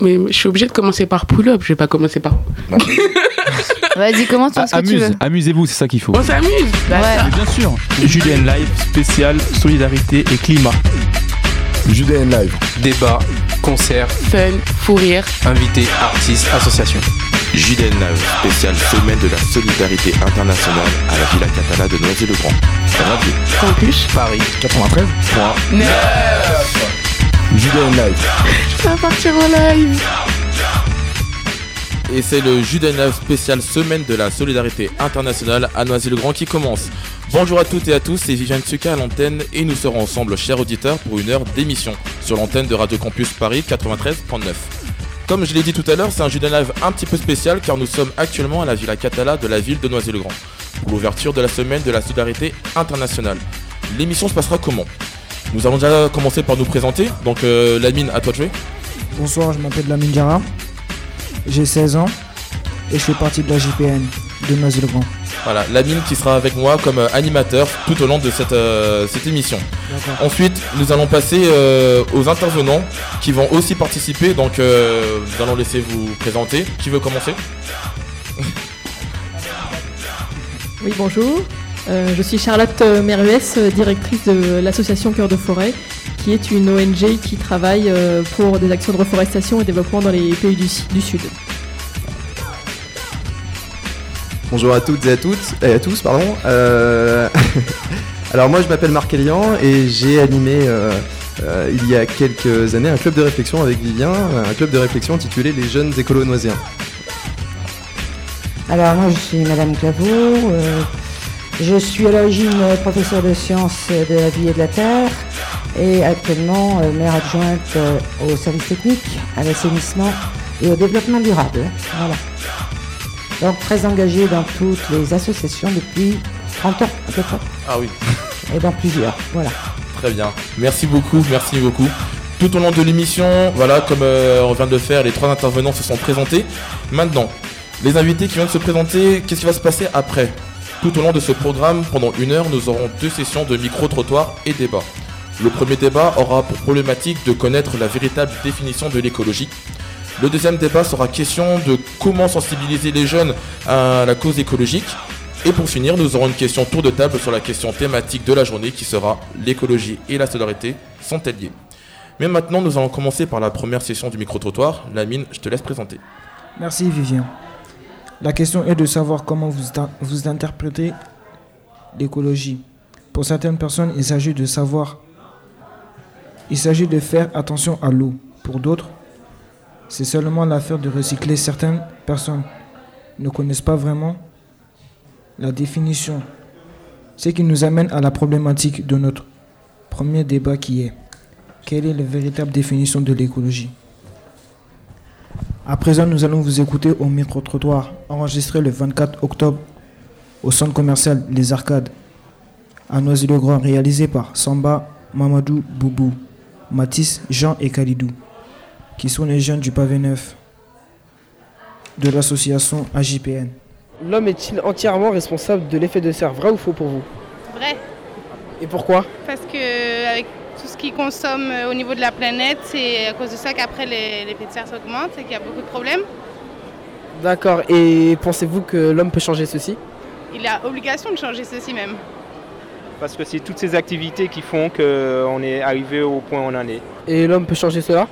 Mais je suis obligée de commencer par pull-up, je vais pas commencer par. Vas-y, commence sur ce que tu Amuse, veux. amusez-vous, c'est ça qu'il faut. On s'amuse Ouais. Mais bien sûr. Julien Live spécial solidarité et climat. Judean Live. Débat, concert, Fun, fou rire. invités, artistes, associations. Juden Live, spécial semaine de la solidarité internationale à la Villa Catala de Noisy-le-Grand. Radio. Campus. Paris. 93. Judean Live. Ça va partir en live. Et c'est le Juden Live spécial semaine de la solidarité internationale à Noisy-le-Grand qui commence. Bonjour à toutes et à tous, c'est Viviane Tsuka à l'antenne et nous serons ensemble, chers auditeurs, pour une heure d'émission sur l'antenne de Radio Campus Paris 93.9. Comme je l'ai dit tout à l'heure, c'est un Juden Live un petit peu spécial car nous sommes actuellement à la Villa Catala de la ville de Noisy-le-Grand pour l'ouverture de la semaine de la solidarité internationale. L'émission se passera comment? Nous allons déjà commencer par nous présenter. Donc euh, Lamine, à toi de jouer. Bonsoir, je m'appelle Lamine Diarra. J'ai 16 ans et je fais partie de la JPN de Noisy-le-Grand. Voilà, Lamine qui sera avec moi comme euh, animateur tout au long de cette, euh, cette émission. Ensuite, nous allons passer euh, aux intervenants qui vont aussi participer. Donc, euh, nous allons laisser vous présenter. Qui veut commencer? Oui, bonjour. Euh, je suis Charlotte euh, Meruès, euh, directrice de l'association Cœur de Forêt, qui est une ONG qui travaille euh, pour des actions de reforestation et développement dans les pays du, Sud. Bonjour à toutes et à toutes et à tous pardon. Euh, Alors moi je m'appelle Marc Elian et j'ai animé euh, euh, il y a quelques années un club de réflexion avec Vivien, un club de réflexion intitulé Les jeunes écolos noiséens. Alors moi je suis Madame Claveau, euh, je suis à l'origine euh, professeure de sciences de la vie et de la terre et actuellement euh, maire adjointe euh, au service technique, à l'assainissement et au développement durable. Voilà. Donc très engagée dans toutes les associations depuis 30 ans à peu près, Ah oui, et dans plusieurs. Voilà. très bien. Merci beaucoup, merci beaucoup. Tout au long de l'émission, voilà, comme euh, on vient de le faire, les trois intervenants se sont présentés. Maintenant, les invités qui viennent de se présenter, qu'est-ce qui va se passer après? Tout au long de ce programme, pendant une heure, nous aurons deux sessions de micro-trottoir et débat. Le premier débat aura pour problématique de connaître la véritable définition de l'écologie. Le deuxième débat sera question de comment sensibiliser les jeunes à la cause écologique. Et pour finir, nous aurons une question tour de table sur la question thématique de la journée qui sera l'écologie et la solidarité sont-elles liées Mais maintenant, nous allons commencer par la première session du micro-trottoir. Lamine, je te laisse présenter. Merci Vivien. La question est de savoir comment vous, interprétez l'écologie. Pour certaines personnes, il s'agit de savoir, il s'agit de faire attention à l'eau. Pour d'autres, c'est seulement l'affaire de recycler. Certaines personnes ne connaissent pas vraiment la définition. Ce qui nous amène à la problématique de notre premier débat qui est quelle est la véritable définition de l'écologie? À présent, nous allons vous écouter au micro-trottoir, enregistré le 24 octobre au centre commercial Les Arcades, à Noisy-le-Grand, réalisé par Samba, Mamadou, Boubou, Matisse, Jean et Kalidou, qui sont les jeunes du pavé neuf de l'association AJPN. L'homme est-il entièrement responsable de l'effet de serre, vrai ou faux pour vous? Vrai, Et pourquoi? Parce que tout ce qu'il consomme euh, au niveau de la planète, c'est à cause de ça qu'après les, l'effet de serre s'augmente et qu'il y a beaucoup de problèmes. D'accord, et pensez-vous que l'homme peut changer ceci? Il a obligation de changer ceci même. Parce que c'est toutes ces activités qui font qu'on est arrivé au point où on en est. Et l'homme peut changer cela?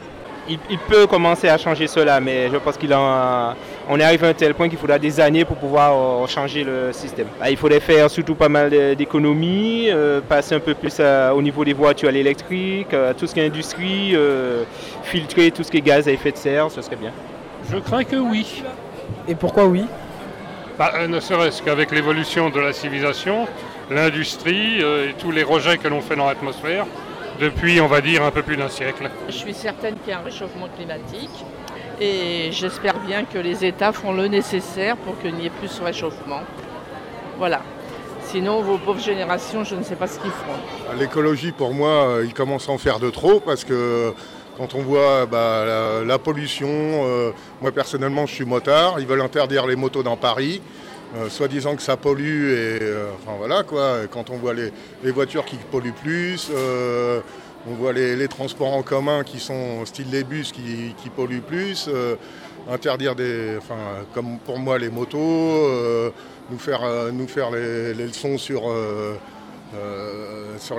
Il, il peut commencer à changer cela, mais je pense qu'il a, on est arrivé à un tel point qu'il faudra des années pour pouvoir euh, changer le système. Ah, il faudrait faire surtout pas mal d'économies, euh, passer un peu plus à- au niveau des voitures à l'électrique, à tout ce qui est industrie, euh, filtrer tout ce qui est gaz à effet de serre, ce serait bien. Je crains que oui. Et pourquoi oui? Bah, Ne serait-ce qu'avec l'évolution de la civilisation, l'industrie euh, et tous les rejets que l'on fait dans l'atmosphère depuis, on va dire, un peu plus d'un siècle. Je suis certaine qu'il y a un réchauffement climatique et j'espère bien que les États font le nécessaire pour qu'il n'y ait plus ce réchauffement. Voilà. Sinon, vos pauvres générations, je ne sais pas ce qu'ils feront. L'écologie, pour moi, euh, il commence à en faire de trop parce que quand on voit bah, la, pollution, euh, moi personnellement, je suis motard, ils veulent interdire les motos dans Paris. euh, soi-disant que ça pollue et euh, enfin voilà quoi. Quand on voit les, voitures qui polluent plus, euh, On voit les, transports en commun qui sont style les bus qui, polluent plus. interdire des, enfin, comme pour moi les motos, nous faire, nous faire les, leçons sur,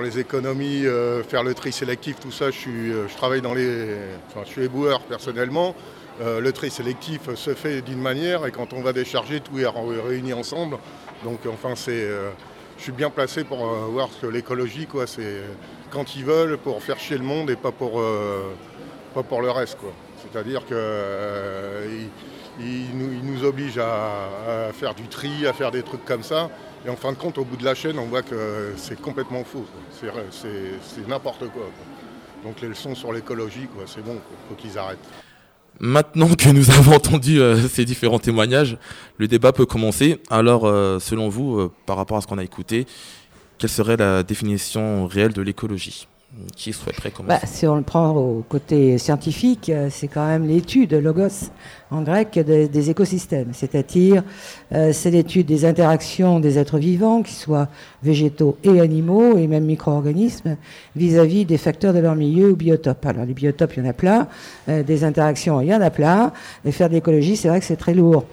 les économies, faire le tri sélectif, tout ça. Je, suis, travaille dans les, enfin, je suis éboueur personnellement. Euh, le tri sélectif se fait d'une manière et quand on va décharger, tout est réuni ensemble. Donc enfin, c'est, euh, je suis bien placé pour euh, voir ce que l'écologie, quoi, c'est quand ils veulent pour faire chier le monde et pas pour, pas pour le reste. Quoi. C'est-à-dire qu'ils ils nous, obligent à, faire du tri, à faire des trucs comme ça. Et en fin de compte, au bout de la chaîne, on voit que c'est complètement faux. C'est, n'importe quoi, Donc les leçons sur l'écologie, c'est bon, il faut qu'ils arrêtent. Maintenant que nous avons entendu euh, ces différents témoignages, le débat peut commencer. Alors, euh, selon vous, euh, par rapport à ce qu'on a écouté, quelle serait la définition réelle de l'écologie qui souhaiterait commencer bah, Si on le prend au côté scientifique, euh, c'est quand même l'étude, logos, en grec, des écosystèmes. C'est-à-dire, euh, c'est l'étude des interactions des êtres vivants, qu'ils soient végétaux et animaux, et même micro-organismes, vis-à-vis des facteurs de leur milieu ou biotopes. Alors, les biotopes, il y en a plein. Euh, des interactions, il y en a plein. Et faire de l'écologie, c'est vrai que c'est très lourd.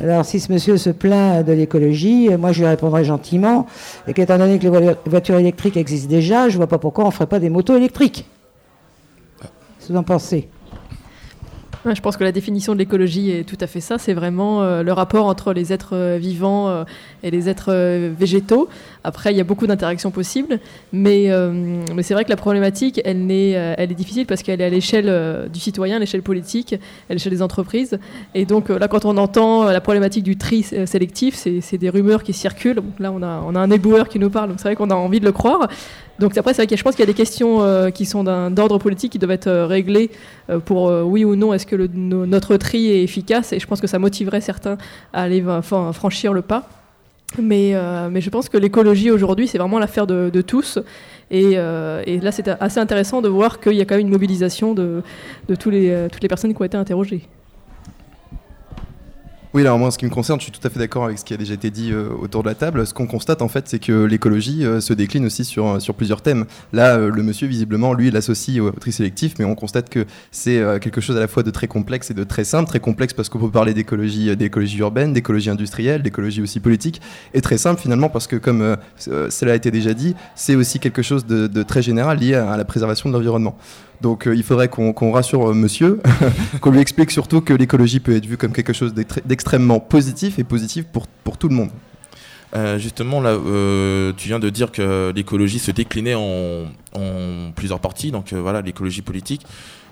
Alors, si ce monsieur se plaint de l'écologie, moi je lui répondrai gentiment, et qu'étant donné que les voitures électriques existent déjà, je ne vois pas pourquoi on ne ferait pas des motos électriques. Qu'est-ce que vous en pensez je pense que la définition de l'écologie est tout à fait ça. C'est vraiment euh, le rapport entre les êtres euh, vivants euh, et les êtres végétaux. Après, il y a beaucoup d'interactions possibles, mais, c'est vrai que la problématique, elle, est, elle est difficile parce qu'elle est à l'échelle du citoyen, à l'échelle politique, à l'échelle des entreprises. Et donc là, quand on entend la problématique du tri sélectif, c'est des rumeurs qui circulent. là, on a, on a un éboueur qui nous parle, donc c'est vrai qu'on a envie de le croire. Donc après, c'est vrai que je pense qu'il y a des questions euh, qui sont d'ordre politique qui doivent être euh, réglées euh, pour oui ou non, est-ce que notre tri est efficace? Et je pense que ça motiverait certains à aller franchir le pas. Mais, mais je pense que l'écologie aujourd'hui, c'est vraiment l'affaire de, tous. Et, et là, c'est assez intéressant de voir qu'il y a quand même une mobilisation de, de tous les, toutes les personnes qui ont été interrogées. Oui, alors moi, en ce qui me concerne, je suis tout à fait d'accord avec ce qui a déjà été dit euh, autour de la table. Ce qu'on constate, en fait, c'est que l'écologie euh, se décline aussi sur, euh, plusieurs thèmes. Là, le monsieur, visiblement, lui, l'associe au tri sélectif, mais on constate que c'est quelque chose à la fois de très complexe et de très simple. Très complexe parce qu'on peut parler d'écologie, d'écologie urbaine, d'écologie industrielle, d'écologie aussi politique, et très simple finalement parce que, comme cela a été déjà dit, c'est aussi quelque chose de, très général lié à la préservation de l'environnement. Donc il faudrait qu'on rassure euh, monsieur, qu'on lui explique surtout que l'écologie peut être vue comme quelque chose d'extrêmement positif et positif pour, pour tout le monde. Euh, justement, là, tu viens de dire que l'écologie se déclinait en, en plusieurs parties. Donc voilà, l'écologie politique,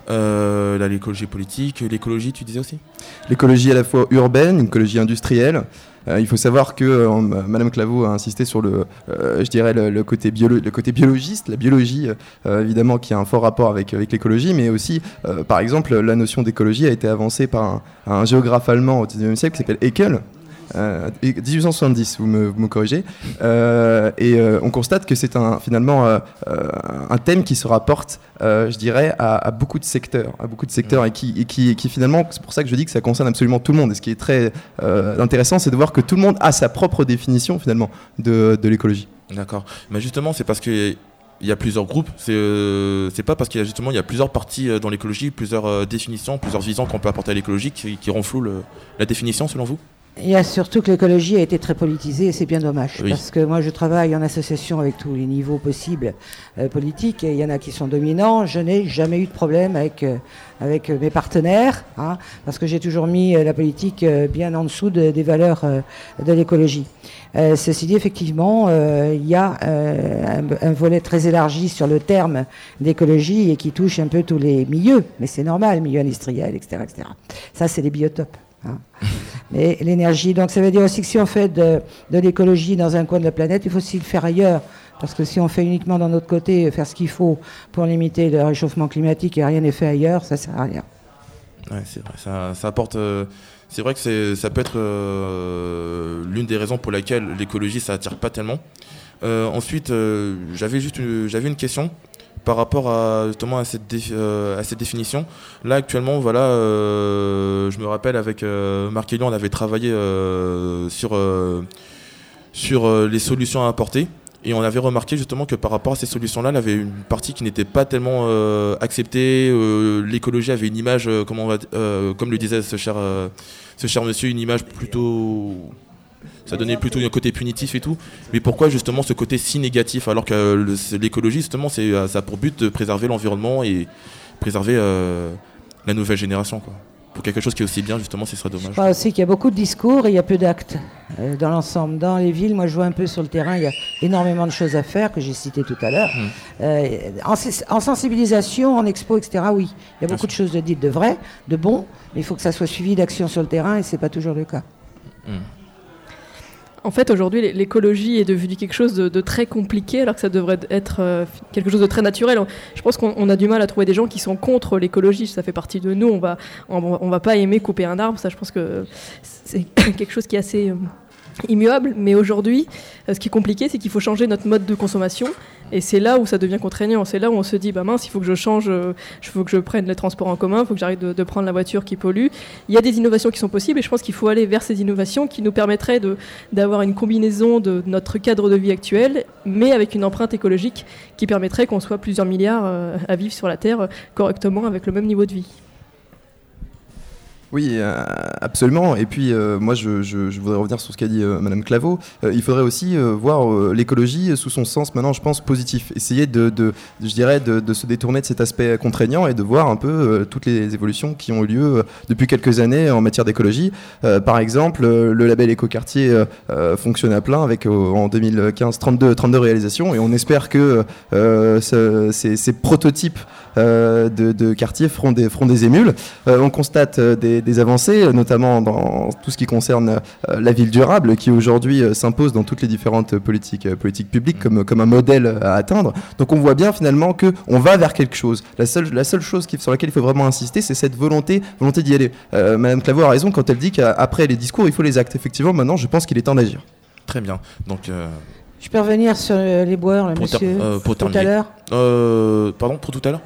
l'écologie politique, l'écologie, tu disais aussi? L'écologie à la fois urbaine, une écologie industrielle, euh, il faut savoir que euh, Madame Claveau a insisté sur le, euh, je dirais le, côté le côté biologiste, la biologie évidemment qui a un fort rapport avec, l'écologie, mais aussi par exemple la notion d'écologie a été avancée par un, un géographe allemand au 19e siècle qui s'appelle Haeckel 1870, euh, vous me, corrigez. Euh, et euh, on constate que c'est un, finalement un thème qui se rapporte, je dirais, à, beaucoup de secteurs, à beaucoup de secteurs, et qui, finalement, c'est pour ça que je dis que ça concerne absolument tout le monde. Et ce qui est très intéressant, c'est de voir que tout le monde a sa propre définition finalement de, l'écologie. D'accord. Mais justement, c'est parce que il y a plusieurs groupes. C'est c'est pas parce qu'il y a justement il y a plusieurs parties dans l'écologie, plusieurs définitions, plusieurs visions qu'on peut apporter à l'écologie qui, qui renflouent la définition selon vous? Il y a surtout que l'écologie a été très politisée et c'est bien dommage. Parce que moi, je travaille en association avec tous les niveaux possibles euh, politiques et il y en a qui sont dominants. Je n'ai jamais eu de problème avec, euh, avec mes partenaires hein, parce que j'ai toujours mis euh, la politique bien en dessous des valeurs de l'écologie. ceci dit, effectivement, il y a un, un, volet très élargi sur le terme d'écologie et qui touche un peu tous les milieux, mais c'est normal, milieu industriel, etc. etc. Ça, c'est les biotopes. Hein. Mais l'énergie, donc ça veut dire aussi que si on fait de, l'écologie dans un coin de la planète, il faut aussi le faire ailleurs. Parce que si on fait uniquement dans notre côté, faire ce qu'il faut pour limiter le réchauffement climatique et rien n'est fait ailleurs, ça sert à rien. Ouais, c'est vrai, ça, apporte. Euh, c'est vrai que ça peut être euh, l'une des raisons pour laquelle l'écologie ça attire pas tellement. Euh, ensuite, j'avais juste j'avais une question par rapport à justement à cette, euh, définition. Là actuellement, voilà, euh, je me rappelle avec euh, Marc Elion, on avait travaillé sur, sur les solutions à apporter. Et on avait remarqué justement que par rapport à ces solutions-là, il y avait une partie qui n'était pas tellement euh, acceptée. euh, L'écologie avait une image, euh, euh, comme le disait euh, ce cher monsieur, une image plutôt. Ça donnait plutôt un côté punitif et tout. Mais pourquoi justement ce côté si négatif alors que euh, l'écologie, justement, c'est, euh, ça a pour but de préserver l'environnement et préserver euh, la nouvelle génération. Quoi. Pour quelque chose qui est aussi bien, justement, ce serait Je dommage. crois aussi qu'il y a beaucoup de discours et il y a peu d'actes euh, dans l'ensemble. Dans les villes, moi je vois un peu sur le terrain, il y a énormément de choses à faire que j'ai citées tout à l'heure. Mmh. Euh, en, sens- en sensibilisation, en expo, etc., oui, il y a beaucoup de choses de dites de vrai, de bon, mais il faut que ça soit suivi d'actions sur le terrain et c'est pas toujours le cas. En fait, aujourd'hui, l'é- l'écologie est devenue quelque chose de, très compliqué, alors que ça devrait être euh, quelque chose de très naturel. Je pense qu'on on a du mal à trouver des gens qui sont contre l'écologie. Ça fait partie de nous. On va, on, va- on va pas aimer couper un arbre. Ça, je pense que c'est quelque chose qui est assez euh, immuable. Mais aujourd'hui, euh, ce qui est compliqué, c'est qu'il faut changer notre mode de consommation. Et c'est là où ça devient contraignant. C'est là où on se dit, bah mince, il faut que je change, euh, il faut que je prenne les transports en commun, il faut que j'arrête de, de prendre la voiture qui pollue. Il y a des innovations qui sont possibles et je pense qu'il faut aller vers ces innovations qui nous permettraient d'avoir une combinaison de notre cadre de vie actuel, mais avec une empreinte écologique qui permettrait qu'on soit plusieurs milliards euh, à vivre sur la Terre correctement avec le même niveau de vie. Oui, euh, absolument. Et puis, euh, moi, je, je- je voudrais revenir sur ce qu'a dit euh, Madame Claveau. Euh, il faudrait aussi euh, voir euh, l'écologie sous son sens, maintenant, je pense, positif. Essayer de, de- je dirais, de, de se détourner de cet aspect contraignant et de voir un peu toutes les évolutions qui ont eu lieu depuis quelques années en matière d'écologie. Par exemple, le label Écoquartier fonctionne à plein avec, en 2015, 32, 32 réalisations. Et on espère que ce- ces, ces prototypes de, de quartiers feront des, feront des émules. Euh, on constate euh, des, des avancées, euh, notamment dans tout ce qui concerne euh, la ville durable, qui aujourd'hui euh, s'impose dans toutes les différentes politiques, euh, politiques publiques comme, comme un modèle à atteindre. Donc on voit bien finalement que on va vers quelque chose. La seule, la seule chose qui, sur laquelle il faut vraiment insister, c'est cette volonté, volonté d'y aller. Euh, Madame Claveau a raison quand elle dit qu'après les discours, il faut les actes. Effectivement, maintenant, je pense qu'il est temps d'agir. Très bien. Donc, euh, Je peux revenir sur euh, les boeurs, là, pour, ter- monsieur, euh, pour tout terminer. à l'heure Euh, pardon, pour tout à l'heure?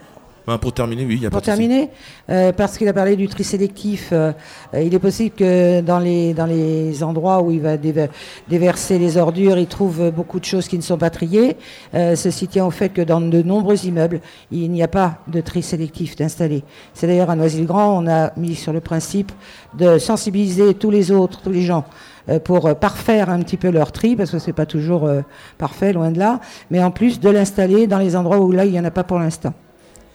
Ben, Pour terminer, oui, il y a Pour pas terminer, euh, parce qu'il a parlé du tri sélectif, euh, euh, il est possible que dans les, dans les endroits où il va déver- déverser les ordures, il trouve beaucoup de choses qui ne sont pas triées. Euh, ceci tient au fait que dans de nombreux immeubles, il n'y a pas de tri sélectif d'installer. C'est d'ailleurs à Noisy-le-Grand, on a mis sur le principe de sensibiliser tous les autres, tous les gens, euh, pour euh, parfaire un petit peu leur tri, parce que c'est pas toujours parfait, loin de là, mais en plus de l'installer dans les endroits où là, il n'y en a pas pour l'instant.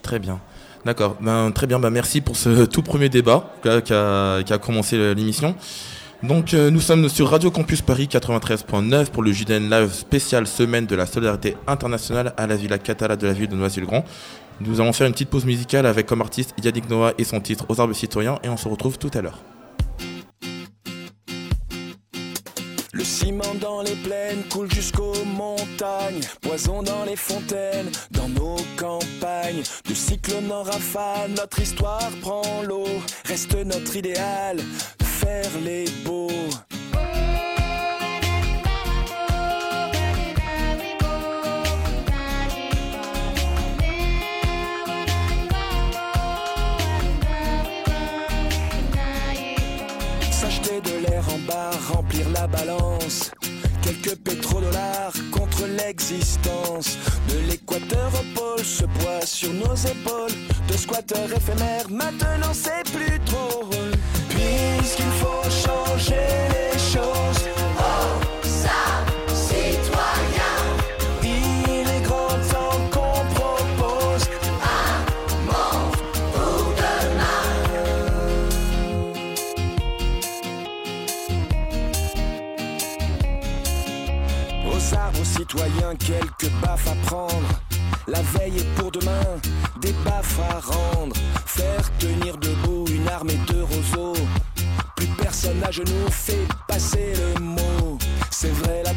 Très bien. D'accord. Ben, très bien. Ben, merci pour ce tout premier débat qui a, commencé l'émission. Donc, euh, nous sommes sur Radio Campus Paris 93.9 pour le JDN Live spécial semaine de la solidarité internationale à la Villa Catala de la ville de Noisy-le-Grand. Nous allons faire une petite pause musicale avec comme artiste Yannick Noah et son titre Aux arbres citoyens et on se retrouve tout à l'heure. Ciment dans les plaines coule jusqu'aux montagnes, poison dans les fontaines, dans nos campagnes. De cyclone en rafale, notre histoire prend l'eau. Reste notre idéal, faire les beaux. Remplir la balance. Quelques pétrodollars contre l'existence. De l'équateur au pôle, ce poids sur nos épaules. De squatteurs éphémères, maintenant c'est plus drôle. Puisqu'il faut changer les choses. Arbres citoyens, quelques baffes à prendre. La veille est pour demain, des baffes à rendre. Faire tenir debout une armée de roseaux. Plus personne à genoux fait passer le mot. C'est vrai, la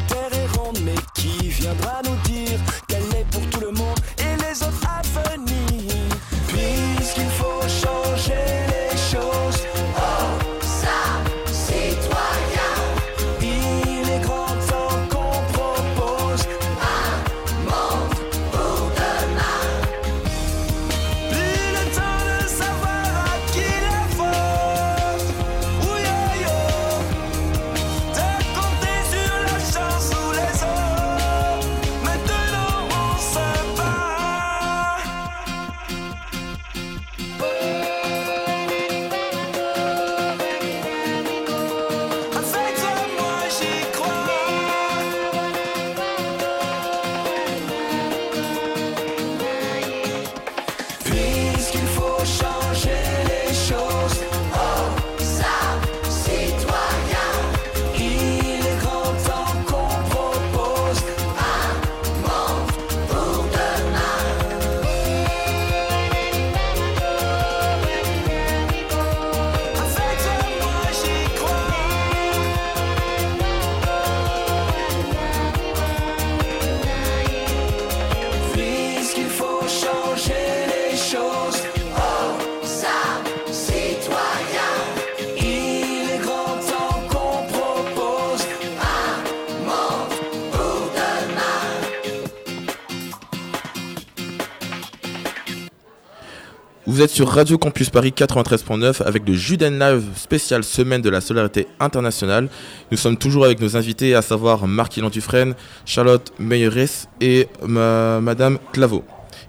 sur Radio Campus Paris 93.9 avec le Juden Live spécial semaine de la solidarité internationale. Nous sommes toujours avec nos invités, à savoir Marc Ilan Dufresne, Charlotte Meyeres et ma- Madame Claveau.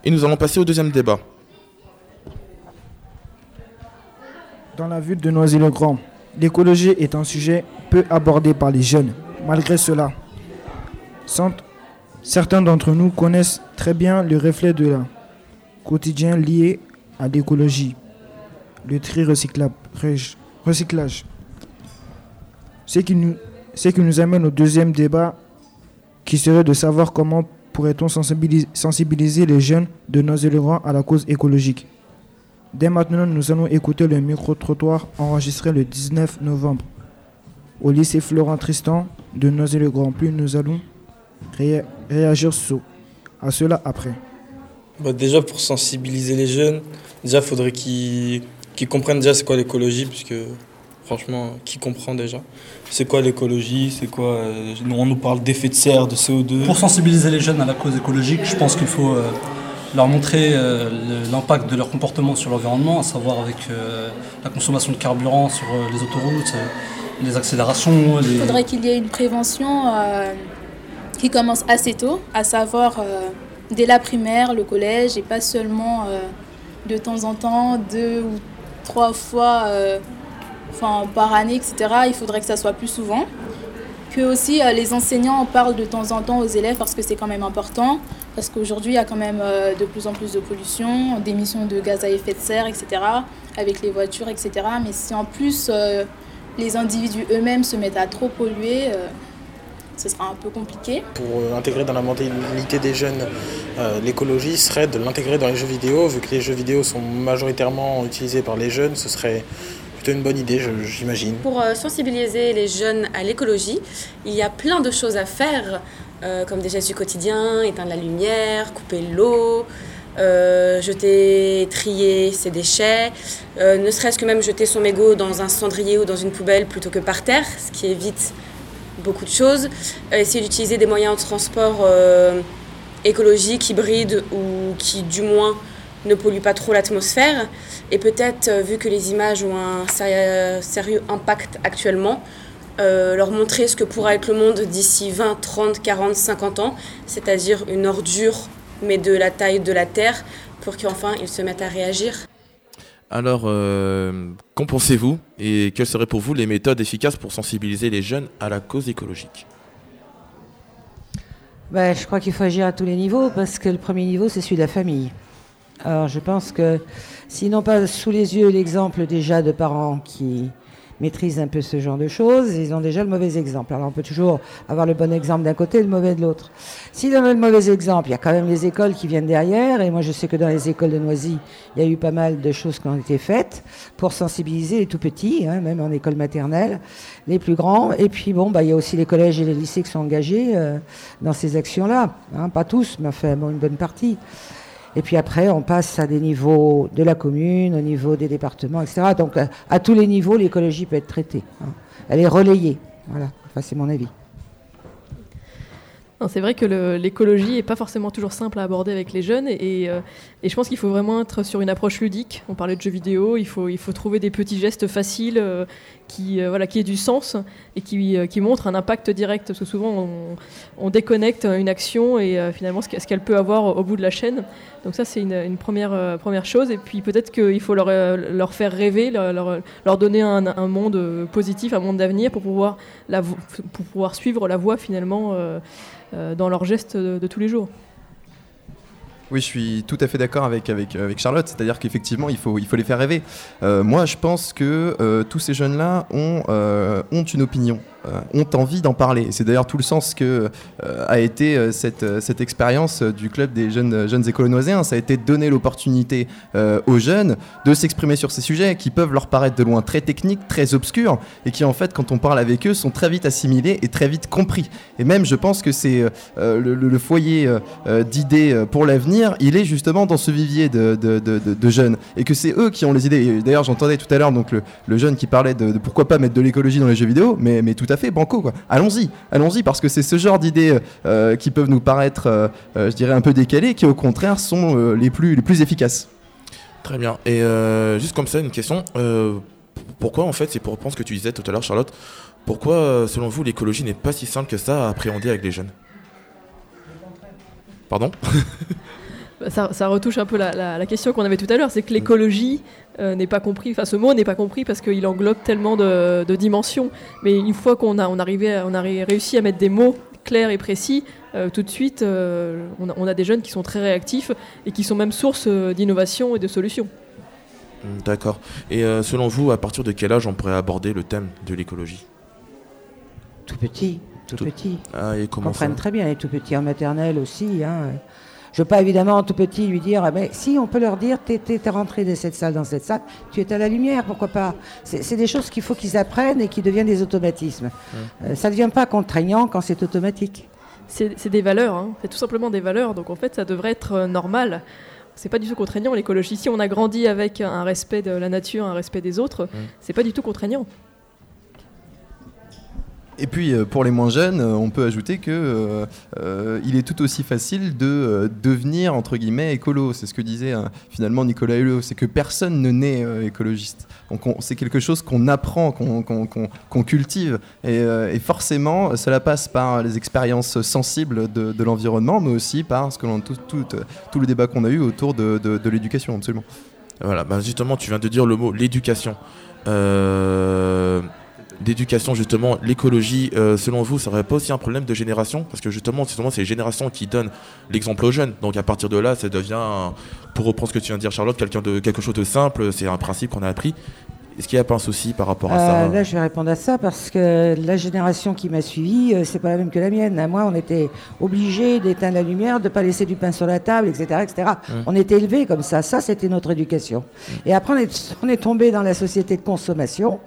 Et nous allons passer au deuxième débat. Dans la ville de Noisy-le-Grand, l'écologie est un sujet peu abordé par les jeunes. Malgré cela, certains d'entre nous connaissent très bien le reflet de la quotidien lié à l'écologie, le tri recyclage. Ce qui, nous, amène au deuxième débat qui serait de savoir comment pourrait-on sensibilis- sensibiliser les jeunes de Noisy-le-Grand à la cause écologique. Dès maintenant, nous allons écouter le micro-trottoir enregistré le 19 novembre au lycée Florent Tristan de Noisy-le-Grand. Puis nous allons ré- réagir à cela après. Bah, déjà, pour sensibiliser les jeunes, déjà, il faudrait qu'ils comprennent déjà c'est quoi l'écologie, puisque franchement, qui comprend déjà? C'est quoi l'écologie? C'est quoi euh, nous, On nous parle d'effet de serre, de CO2. Pour sensibiliser les jeunes à la cause écologique, je pense qu'il faut euh, leur montrer euh, le- l'impact de leur comportement sur l'environnement, à savoir avec euh, la consommation de carburant sur euh, les autoroutes, euh, les accélérations. Il Les... faudrait qu'il y ait une prévention euh, qui commence assez tôt, à savoir euh, dès la primaire, le collège, et pas seulement euh, de temps en temps, deux ou trois fois euh, par année, etc. Il faudrait que ça soit plus souvent. Que aussi euh, les enseignants en parlent de temps en temps aux élèves parce que c'est quand même important. Parce qu'aujourd'hui, il y a quand même euh, de plus en plus de pollution, d'émissions de gaz à effet de serre, etc. Avec les voitures, etc. Mais si en plus les individus eux-mêmes se mettent à trop polluer, ce sera un peu compliqué. Pour euh, intégrer dans la mentalité des jeunes euh, l'écologie serait de l'intégrer dans les jeux vidéo. Vu que les jeux vidéo sont majoritairement utilisés par les jeunes, ce serait plutôt une bonne idée, j'imagine. Pour euh, sensibiliser les jeunes à l'écologie, il y a plein de choses à faire, euh, comme des gestes du quotidien, éteindre la lumière, couper l'eau, euh, jeter, trier ses déchets, euh, ne serait-ce que même jeter son mégot dans un cendrier ou dans une poubelle plutôt que par terre, ce qui évite beaucoup de choses. Euh, essayer d'utiliser des moyens de transport euh, écologiques, hybrides ou qui du moins ne polluent pas trop l'atmosphère. Et peut-être, euh, vu que les images ont un sérieux, impact actuellement, leur montrer ce que pourra être le monde d'ici 20, 30, 40, 50 ans, c'est-à-dire une ordure, mais de la taille de la Terre, pour qu'enfin ils se mettent à réagir. Alors, euh, qu'en pensez-vous et quelles seraient pour vous les méthodes efficaces pour sensibiliser les jeunes à la cause écologique? Ben, je crois qu'il faut agir à tous les niveaux parce que le premier niveau, c'est celui de la famille. Alors, je pense que s'ils n'ont pas sous les yeux l'exemple déjà de parents qui maîtrisent un peu ce genre de choses, ils ont déjà le mauvais exemple. Alors, on peut toujours avoir le bon exemple d'un côté et le mauvais de l'autre. S'ils donnent le mauvais exemple, il y a quand même les écoles qui viennent derrière. Et moi, je sais que dans les écoles de Noisy, il y a eu pas mal de choses qui ont été faites pour sensibiliser les tout petits, hein, même en école maternelle, les plus grands. Et puis, bon, bah, il y a aussi les collèges et les lycées qui sont engagés euh, dans ces actions-là. hein. pas tous, mais enfin, bon, une bonne partie. Et puis après, on passe à des niveaux de la commune, au niveau des départements, etc. Donc, à, à tous les niveaux, l'écologie peut être traitée. hein. Elle est relayée. Voilà, enfin, c'est mon avis. C'est vrai que l'écologie n'est pas forcément toujours simple à aborder avec les jeunes euh, et je pense qu'il faut vraiment être sur une approche ludique. On parlait de jeux vidéo, il faut, trouver des petits gestes faciles euh, qui, euh, qui aient du sens et qui, montrent un impact direct. Parce que souvent on, on déconnecte une action et finalement ce qu'elle peut avoir au bout de la chaîne. Donc ça c'est une, première, chose. Et puis peut-être qu'il faut leur, faire rêver, leur, donner un, monde positif, un monde d'avenir pour pouvoir suivre la voie finalement. Euh, dans leurs gestes de, tous les jours. Oui, je suis tout à fait d'accord avec, avec, Charlotte, c'est-à-dire qu'effectivement, il faut, il faut les faire rêver. Euh, moi, je pense que euh, tous ces jeunes-là ont, ont une opinion, ont envie d'en parler. C'est d'ailleurs tout le sens que euh, a été euh, cette, euh, cette expérience euh, du club des jeunes, jeunes écolo-noiséens. Ça a été de donner l'opportunité euh, aux jeunes de s'exprimer sur ces sujets qui peuvent leur paraître de loin très techniques, très obscurs, et qui en fait, quand on parle avec eux, sont très vite assimilés et très vite compris. Et même, je pense que c'est euh, le, foyer euh, euh, d'idées euh, pour l'avenir, il est justement dans ce vivier de, de- de- jeunes, et que c'est eux qui ont les idées. D'ailleurs, j'entendais tout à l'heure le, le jeune qui parlait de pourquoi pas mettre de l'écologie dans les jeux vidéo, mais, mais tout à fait, banco quoi. Allons-y, allons-y, parce que c'est ce genre d'idées euh, qui peuvent nous paraître, euh, euh, je dirais, un peu décalées, qui au contraire sont euh, les, plus, les plus efficaces. Très bien. Et euh, juste comme ça, une question. euh, pourquoi, en fait, c'est pour reprendre ce que tu disais tout à l'heure, Charlotte, pourquoi, euh, selon vous, l'écologie n'est pas si simple que ça à appréhender avec les jeunes? Pardon? Ça, ça retouche un peu la, la- la question qu'on avait tout à l'heure, c'est que l'écologie euh, n'est pas compris, enfin ce mot n'est pas compris parce qu'il englobe tellement de, de dimensions. Mais une fois qu'on a, on on réussi à mettre des mots clairs et précis, euh, tout de suite, euh, on, a, on a des jeunes qui sont très réactifs et qui sont même source d'innovation et de solutions. Hmm, D'accord. Et euh, selon vous, à partir de quel âge on pourrait aborder le thème de l'écologie? Tout petit, tout, petit. Ah, et Ils ça? comprennent très bien, les tout petits en maternelle aussi. Hein. Je veux pas évidemment tout petit lui dire, mais si on peut leur dire, t'es es, rentré de cette salle dans cette salle, tu es à la lumière, pourquoi pas C'est des choses qu'il faut qu'ils apprennent et qui deviennent des automatismes. Euh, ça ne devient pas contraignant quand c'est automatique. C'est des valeurs, hein. c'est tout simplement des valeurs, donc en fait ça devrait être euh, normal. C'est pas du tout contraignant l'écologie. Si on a grandi avec un respect de la nature, un respect des autres, c'est pas du tout contraignant. Et puis euh, pour les moins jeunes, euh, on peut ajouter que euh, il est tout aussi facile de devenir entre guillemets écolo. C'est ce que disait euh, finalement Nicolas Hulot, c'est que personne ne naît écologiste. Donc on- c'est quelque chose qu'on apprend, qu'on cultive, et, forcément cela passe par les expériences sensibles de, l'environnement, mais aussi par ce que l'on tout, le débat qu'on a eu autour de, l'éducation, absolument. Voilà, bah justement, tu viens de dire le mot l'éducation. D'éducation, justement, l'écologie, euh, selon vous, ça serait pas aussi un problème de génération? Parce que justement, c'est les générations qui donnent l'exemple aux jeunes. Donc à partir de là, ça devient, pour reprendre ce que tu viens de dire, Charlotte, quelqu'un de, quelque chose de simple, c'est un principe qu'on a appris. Est-ce qu'il n'y a pas un souci par rapport à ça? Euh, là, je vais répondre à ça parce que la génération qui m'a suivi, euh, c'est pas la même que la mienne. Moi, on était obligé d'éteindre la lumière, de pas laisser du pain sur la table, etc., etc. Mm. On était élevés comme ça. Ça, c'était notre éducation. Et après, on est, on est tombé dans la société de consommation.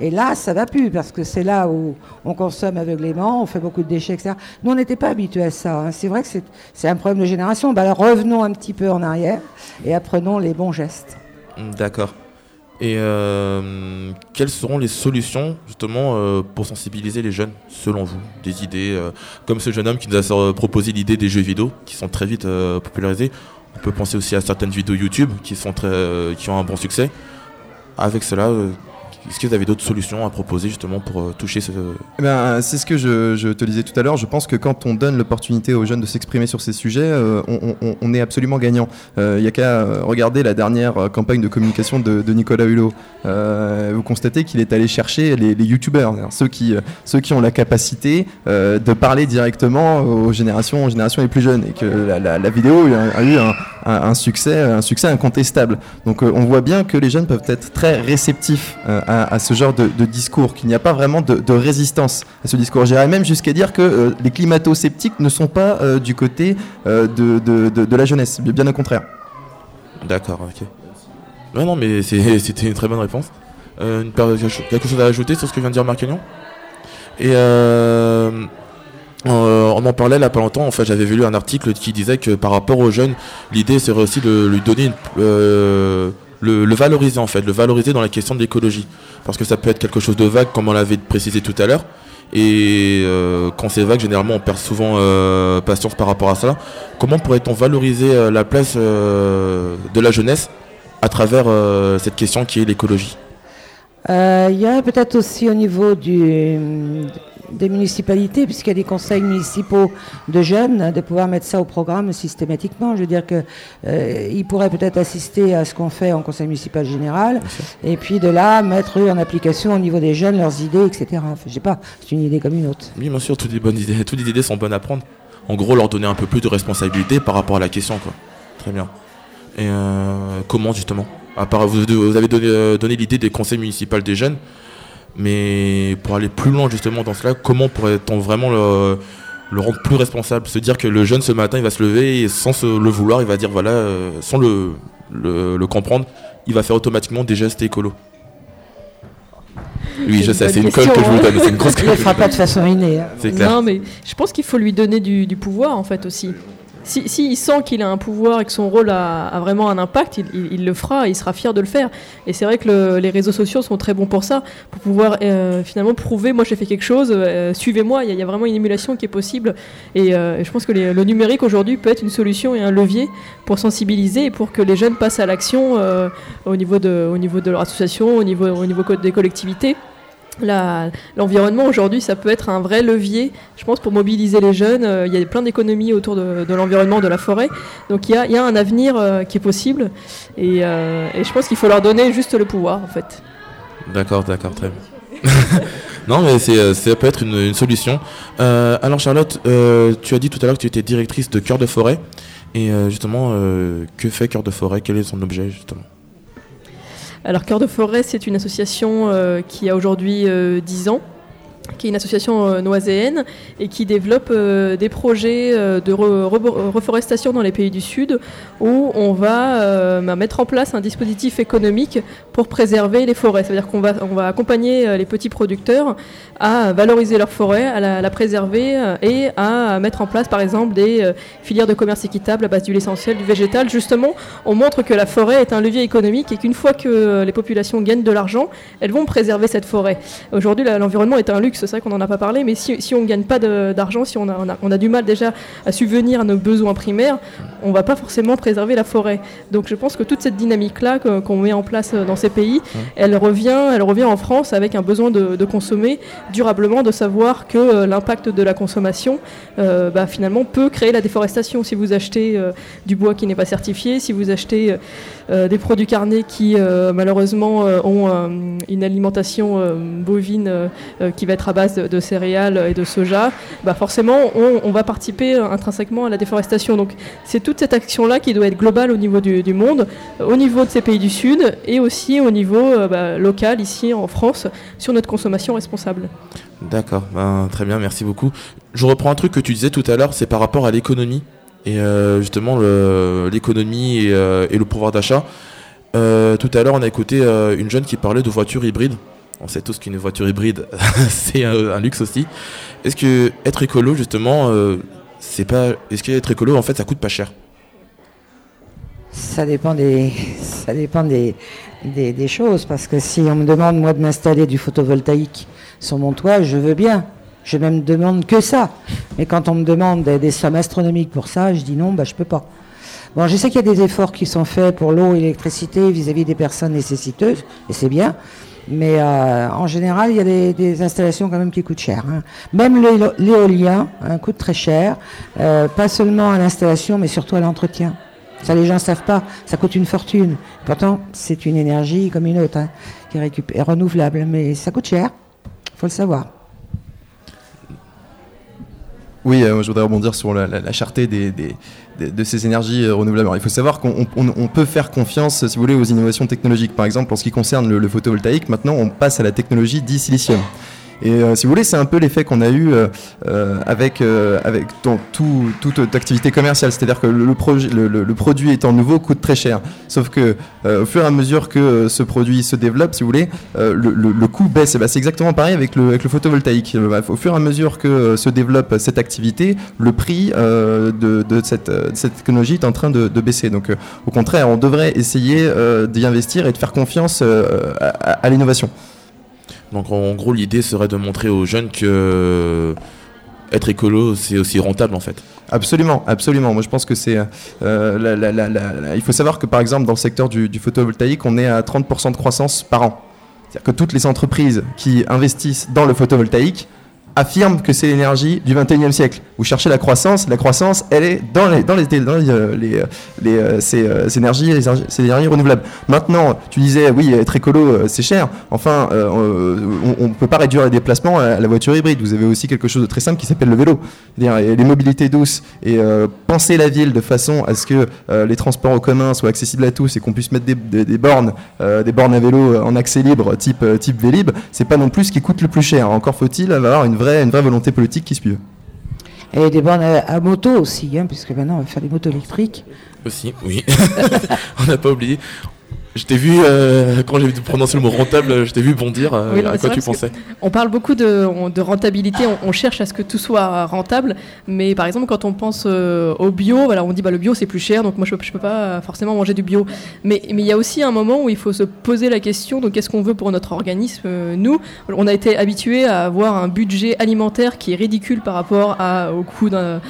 Et là, ça va plus parce que c'est là où on consomme aveuglément, on fait beaucoup de déchets, etc. Nous, on n'était pas habitués à ça. hein. C'est vrai que c'est- un problème de génération. Bah, revenons un petit peu en arrière et apprenons les bons gestes. Hmm, D'accord. Et euh, quelles seront les solutions justement euh, pour sensibiliser les jeunes, selon vous? Des idées euh, comme ce jeune homme qui nous a proposé l'idée des jeux vidéo, qui sont très vite popularisés. On peut penser aussi à certaines vidéos YouTube qui, ont un bon succès. Avec cela, est-ce que vous avez d'autres solutions à proposer justement pour euh, toucher ce... Eh ben, c'est ce que je, te disais tout à l'heure. Je pense que quand on donne l'opportunité aux jeunes de s'exprimer sur ces sujets, euh, on, est absolument gagnant. Il n'y a qu'à euh, regarder la dernière euh, campagne de communication de, Nicolas Hulot. Euh, vous constatez qu'il est allé chercher les, les youtubeurs, ceux qui, euh, ceux qui ont la capacité euh, de parler directement aux générations, les plus jeunes. Et que la, vidéo a, eu un, succès, un succès incontestable. Donc euh, on voit bien que les jeunes peuvent être très réceptifs euh, à, ce genre de, discours, qu'il n'y a pas vraiment de, résistance à ce discours. J'irais même jusqu'à dire que euh, les climato-sceptiques ne sont pas euh, du côté euh, de, la jeunesse, bien au contraire. D'accord, ok. Ouais, non, mais c'était une très bonne réponse. Une quelque chose à ajouter sur ce que vient de dire Marc Aignan? Et on en parlait là pas longtemps. En fait, j'avais vu un article qui disait que par rapport aux jeunes, l'idée serait aussi de lui donner une, le, le valoriser en fait, le valoriser dans la question de l'écologie, parce que ça peut être quelque chose de vague, comme on l'avait précisé tout à l'heure. Et euh, quand c'est vague, généralement, on perd souvent euh, patience par rapport à ça. Comment pourrait-on valoriser euh, la place de la jeunesse à travers cette question qui est l'écologie? Il y a peut-être aussi au niveau du, des municipalités, puisqu'il y a des conseils municipaux de jeunes, de pouvoir mettre ça au programme systématiquement. Je veux dire que euh, pourraient peut-être assister à ce qu'on fait en conseil municipal général, et puis de là mettre eux en application au niveau des jeunes leurs idées, etc. Enfin, je sais pas, c'est une idée comme une autre. Oui, bien sûr, toutes les bonnes idées, toutes les idées sont bonnes à prendre. En gros, leur donner un peu plus de responsabilité par rapport à la question, quoi. Très bien. Et euh, comment justement? À part vous, vous avez donné, euh, donné l'idée des conseils municipaux des jeunes, mais pour aller plus loin justement dans cela, comment pourrait-on vraiment le, le rendre plus responsable? Se dire que le jeune ce matin, il va se lever et sans se le vouloir, il va dire voilà, euh, sans le, le, le comprendre, il va faire automatiquement des gestes écolos. Oui, je sais, c'est une colle que je vous donne, c'est une grosse Il colle. le fera pas de façon innée. hein. Non, mais je pense qu'il faut lui donner du, du pouvoir en fait aussi. Si, si il sent qu'il a un pouvoir et que son rôle a, vraiment un impact, il, le fera, il sera fier de le faire. Et c'est vrai que le- les réseaux sociaux sont très bons pour ça, pour pouvoir euh, finalement prouver, moi j'ai fait quelque chose, euh, suivez-moi, il y, a- vraiment une émulation qui est possible. Et euh, je pense que le numérique aujourd'hui peut être une solution et un levier pour sensibiliser et pour que les jeunes passent à l'action au, niveau de, leur association, au niveau, des collectivités. L'environnement aujourd'hui, ça peut être un vrai levier, je pense, pour mobiliser les jeunes. Euh, il y a plein d'économies autour de, l'environnement, de la forêt. Donc il y a, un avenir euh, qui est possible. Et, euh, et je pense qu'il faut leur donner juste le pouvoir, en fait. D'accord, d'accord, très bien. non, mais ça peut être une, solution. Alors Charlotte, tu as dit tout à l'heure que tu étais directrice de Cœur de Forêt. Et justement, que fait Cœur de Forêt? Quel est son objet justement? Alors Cœur de Forêt, c'est une association euh, qui a aujourd'hui euh, 10 ans qui est une association euh, noiséenne et qui développe euh, des projets euh, de re- re- reforestation dans les pays du Sud où on va bah, mettre en place un dispositif économique pour préserver les forêts. C'est-à-dire qu'on va, on va accompagner les petits producteurs à valoriser leur forêt, à la, préserver et à mettre en place par exemple des filières de commerce équitable à base d'huile essentielle, du végétal. Justement, on montre que la forêt est un levier économique et qu'une fois que les populations gagnent de l'argent, elles vont préserver cette forêt. Aujourd'hui, l'environnement est un luxe, c'est vrai qu'on n'en a pas parlé, mais si, si on ne gagne pas d'argent, si on a, on, a, on a du mal déjà à subvenir à nos besoins primaires, on ne va pas forcément préserver la forêt. Donc je pense que toute cette dynamique-là que- qu'on met en place euh, dans ces pays, elle, revient, elle revient en France avec un besoin de, de consommer durablement, de savoir que euh, l'impact de la consommation, euh, bah, finalement, peut créer la déforestation. Si vous achetez euh, du bois qui n'est pas certifié, si vous achetez des produits carnés qui, malheureusement, ont une alimentation bovine qui va être à base de, céréales et de soja, bah forcément, on, va participer intrinsèquement à la déforestation. Donc, c'est toute cette action-là qui doit être globale au niveau du, monde, au niveau de ces pays du Sud et aussi au niveau euh, bah, local, ici en France, sur notre consommation responsable. D'accord, ben, très bien, merci beaucoup. Je reprends un truc que tu disais tout à l'heure, c'est par rapport à l'économie. Et euh, justement, l'économie et, euh, et le pouvoir d'achat. Tout à l'heure, on a écouté une jeune qui parlait de voitures hybrides. On sait tous qu'une voiture hybride, c'est un, luxe aussi. Est-ce que être écolo, justement, euh, c'est pas. Est-ce qu'être écolo, en fait, ça coûte pas cher? Ça dépend des, choses, parce que si on me demande, moi, de m'installer du photovoltaïque sur mon toit, je veux bien. Je même demande que ça. Mais quand on me demande des, des sommes astronomiques pour ça, je dis non, bah, je peux pas. Bon, je sais qu'il y a des efforts qui sont faits pour l'eau et l'électricité vis-à-vis des personnes nécessiteuses, et c'est bien. Mais euh, en général, il y a des, installations quand même qui coûtent cher. hein. Même l'éo- l'éolien hein, coûte très cher, euh, pas seulement à l'installation, mais surtout à l'entretien. Ça, les gens ne savent pas. Ça coûte une fortune. Pourtant, c'est une énergie comme une autre, hein, qui est, est renouvelable. Mais ça coûte cher. faut le savoir. Oui, euh, je voudrais rebondir sur la, la, cherté des, de ces énergies euh, renouvelables. Il faut savoir qu'on on- on peut faire confiance, si vous voulez, aux innovations technologiques. Par exemple, en ce qui concerne le, le photovoltaïque, maintenant, on passe à la technologie di-silicium. Et euh, si vous voulez, c'est un peu l'effet qu'on a eu euh, euh, avec, avec tout- toute activité commerciale. C'est-à-dire que le, le le- produit étant nouveau coûte très cher. Sauf que au fur et à mesure que ce produit se développe, si vous voulez, le, coût baisse. Ben, c'est exactement pareil avec le, photovoltaïque. Euh, Au fur et à mesure que se développe cette activité, le prix de, cette, technologie est en train de, baisser. Donc au contraire, on devrait essayer d'y investir et de faire confiance à l'innovation. Donc en gros, l'idée serait de montrer aux jeunes que euh, être écolo, c'est aussi rentable en fait. Absolument, absolument. Moi, je pense que c'est. euh, il faut savoir que, par exemple, dans le secteur du, du photovoltaïque, on est à 30% de croissance par an. C'est-à-dire que toutes les entreprises qui investissent dans le photovoltaïque affirment que c'est l'énergie du 21e siècle. Vous cherchez la croissance, la croissance, elle est dans les, dans les, dans les, euh, les, les, euh, ces, euh, ces énergies, ces énergies renouvelables. Maintenant, tu disais, oui, être écolo, euh, c'est cher. Enfin, euh, on ne peut pas réduire les déplacements à la voiture hybride. Vous avez aussi quelque chose de très simple qui s'appelle le vélo. C'est-à-dire euh, les mobilités douces et euh, penser la ville de façon à ce que euh, les transports en commun soient accessibles à tous et qu'on puisse mettre des, des- bornes, euh, des bornes à vélo en accès libre, type, euh, type Vélib, c'est pas non plus ce qui coûte le plus cher. Encore faut-il avoir une vraie, une vraie volonté politique qui suive. Et des bornes à, à moto aussi, hein, puisque maintenant on va faire des motos électriques. Aussi, oui. on n'a pas oublié. Je t'ai vu, euh, quand j'ai prononcé le mot rentable, je t'ai vu bondir. euh, Oui, non, à quoi tu pensais On parle beaucoup de, rentabilité, on, on cherche à ce que tout soit rentable, mais par exemple quand on pense euh, au bio, voilà, on dit bah, le bio c'est plus cher, donc moi je ne peux pas forcément manger du bio. Mais mais il y a aussi un moment où il faut se poser la question, donc qu'est-ce qu'on veut pour notre organisme euh, Nous, on a été habitués à avoir un budget alimentaire qui est ridicule par rapport à, au coût d'un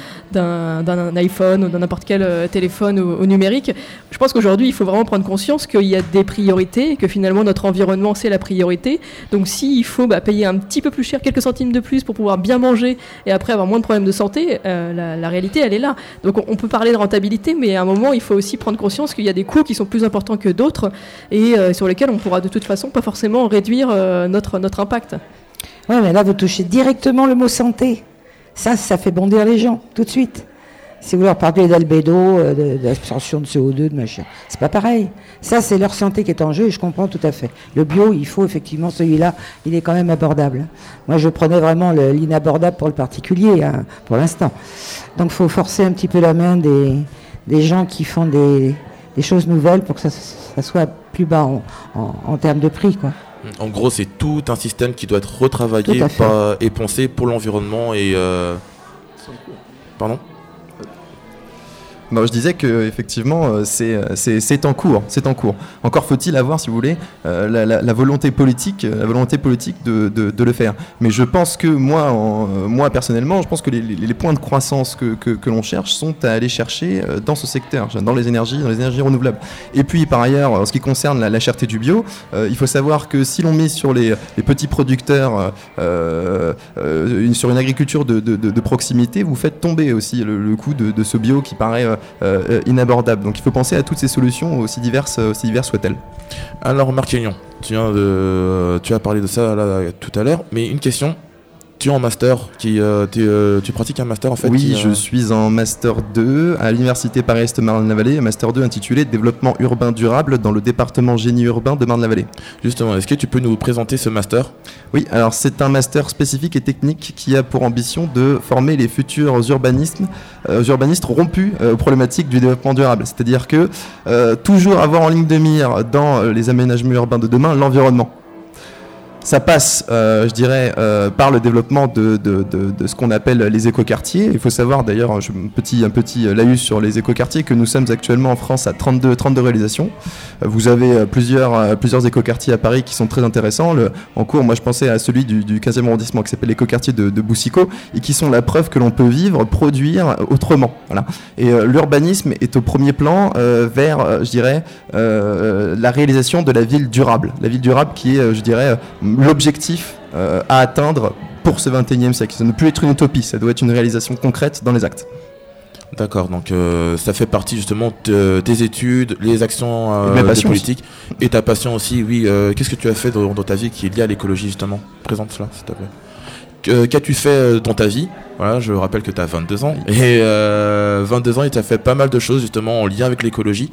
iPhone ou d'un n'importe quel téléphone au, au numérique. Je pense qu'aujourd'hui, il faut vraiment prendre conscience qu'il y a des priorités que finalement notre environnement, c'est la priorité. Donc s'il faut bah, payer un petit peu plus cher, quelques centimes de plus pour pouvoir bien manger et après avoir moins de problèmes de santé, euh, la, réalité, elle est là. Donc on, on peut parler de rentabilité, mais à un moment, il faut aussi prendre conscience qu'il y a des coûts qui sont plus importants que d'autres et euh, sur lesquels on pourra de toute façon pas forcément réduire euh, notre, notre impact. Ouais, mais là, vous touchez directement le mot santé. Ça, ça fait bondir les gens, tout de suite. Si vous leur parlez d'albédo, euh, de- d'absorption de CO2, de machin, c'est pas pareil. Ça, c'est leur santé qui est en jeu et je comprends tout à fait. Le bio, il faut effectivement celui-là, il est quand même abordable. Moi, je prenais vraiment le- l'inabordable pour le particulier, hein, pour l'instant. Donc, il faut forcer un petit peu la main des, des gens qui font des, des choses nouvelles pour que ça, ça soit plus bas en, en- en termes de prix, quoi. En gros, c'est tout un système qui doit être retravaillé et pensé pour l'environnement et. euh, Pardon? Non, je disais que effectivement, euh, c'est euh, c'est en cours, c'est en cours. Encore faut-il avoir, si vous voulez, euh, la, volonté politique, la volonté politique de, de- le faire. Mais je pense que moi, moi personnellement, je pense que les, points de croissance que, que- l'on cherche sont à aller chercher dans ce secteur, dans les énergies, dans les énergies renouvelables. Et puis par ailleurs, en ce qui concerne la, la cherté du bio, il faut savoir que si l'on mise sur les, petits producteurs, une- sur une agriculture de, de- proximité, vous faites tomber aussi le, le coût de, de ce bio qui paraît euh, euh, inabordable. Donc il faut penser à toutes ces solutions, aussi diverses, aussi diverses soient-elles. Alors, Marc Aignan, tu, de, tu as parlé de ça tout à l'heure, mais une question. Tu es en master, qui, euh, euh, tu pratiques un master en fait oui, qui, je euh, suis en Master 2 à l'Université Paris-Est Marne-la-Vallée, un Master 2 intitulé Développement urbain durable dans le département génie urbain de Marne-la-Vallée. Justement, est-ce que tu peux nous présenter ce master? Oui, alors c'est un master spécifique et technique qui a pour ambition de former les futurs urbanistes, euh, urbanistes rompus aux problématiques du développement durable. C'est-à-dire que toujours avoir en ligne de mire dans les aménagements urbains de demain l'environnement. Ça passe, euh, je dirais, euh, par le développement de, de- de- ce qu'on appelle les écoquartiers. Il faut savoir d'ailleurs, un petit, un petit euh, laïus sur les écoquartiers, que nous sommes actuellement en France à 32, 32 réalisations. Vous avez plusieurs, plusieurs écoquartiers à Paris qui sont très intéressants. En cours, moi je pensais à celui du, du 15e arrondissement qui s'appelle l'écoquartier de, de Boussicot et qui sont la preuve que l'on peut vivre, produire autrement. Voilà. Et l'urbanisme est au premier plan vers, je dirais, la réalisation de la ville durable. La ville durable qui est, je dirais, l'objectif euh, à atteindre pour ce 21e siècle. Ça ne peut être une utopie, ça doit être une réalisation concrète dans les actes. D'accord, donc euh, ça fait partie justement de tes études, les actions euh, des politiques et ta passion aussi. Oui, euh, qu'est-ce que tu as fait dans, dans ta vie qui est lié à l'écologie justement? Présente cela, s'il te plaît. Qu'as-tu fait dans ta vie? Voilà, je rappelle que tu as 22 ans. Et euh, 22 ans et tu as fait pas mal de choses justement en lien avec l'écologie.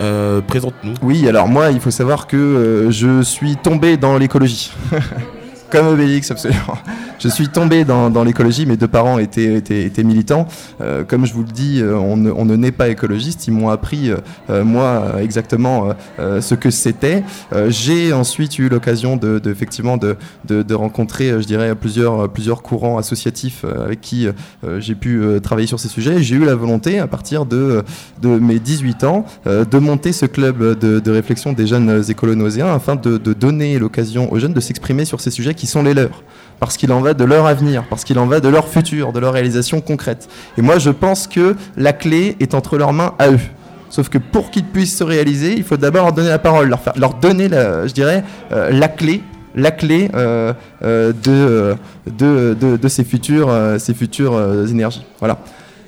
Euh, Présente-nous. Oui, alors moi, il faut savoir que euh, je suis tombé dans l'écologie. Comme Obélix, absolument. Je suis tombé dans, l'écologie, mes deux parents étaient, militants. Euh, comme je vous le dis, euh, on ne, naît pas écologiste. Ils m'ont appris, euh, moi, exactement ce que c'était. J'ai ensuite eu l'occasion de, effectivement de, rencontrer, je dirais, plusieurs, plusieurs courants associatifs avec qui j'ai pu travailler sur ces sujets. J'ai eu la volonté, à partir de, de mes 18 ans, de monter ce club de, réflexion des jeunes écolo-nauséens afin de donner l'occasion aux jeunes de s'exprimer sur ces sujets qui sont les leurs. Parce qu'il en va de leur avenir, parce qu'il en va de leur futur, de leur réalisation concrète. Et moi, je pense que la clé est entre leurs mains à eux. Sauf que pour qu'ils puissent se réaliser, il faut d'abord leur donner la parole, leur, leur donner, la, je dirais, euh, la clé, la clé euh, euh, de, de, de, de ces futures, ces futures énergies. Voilà.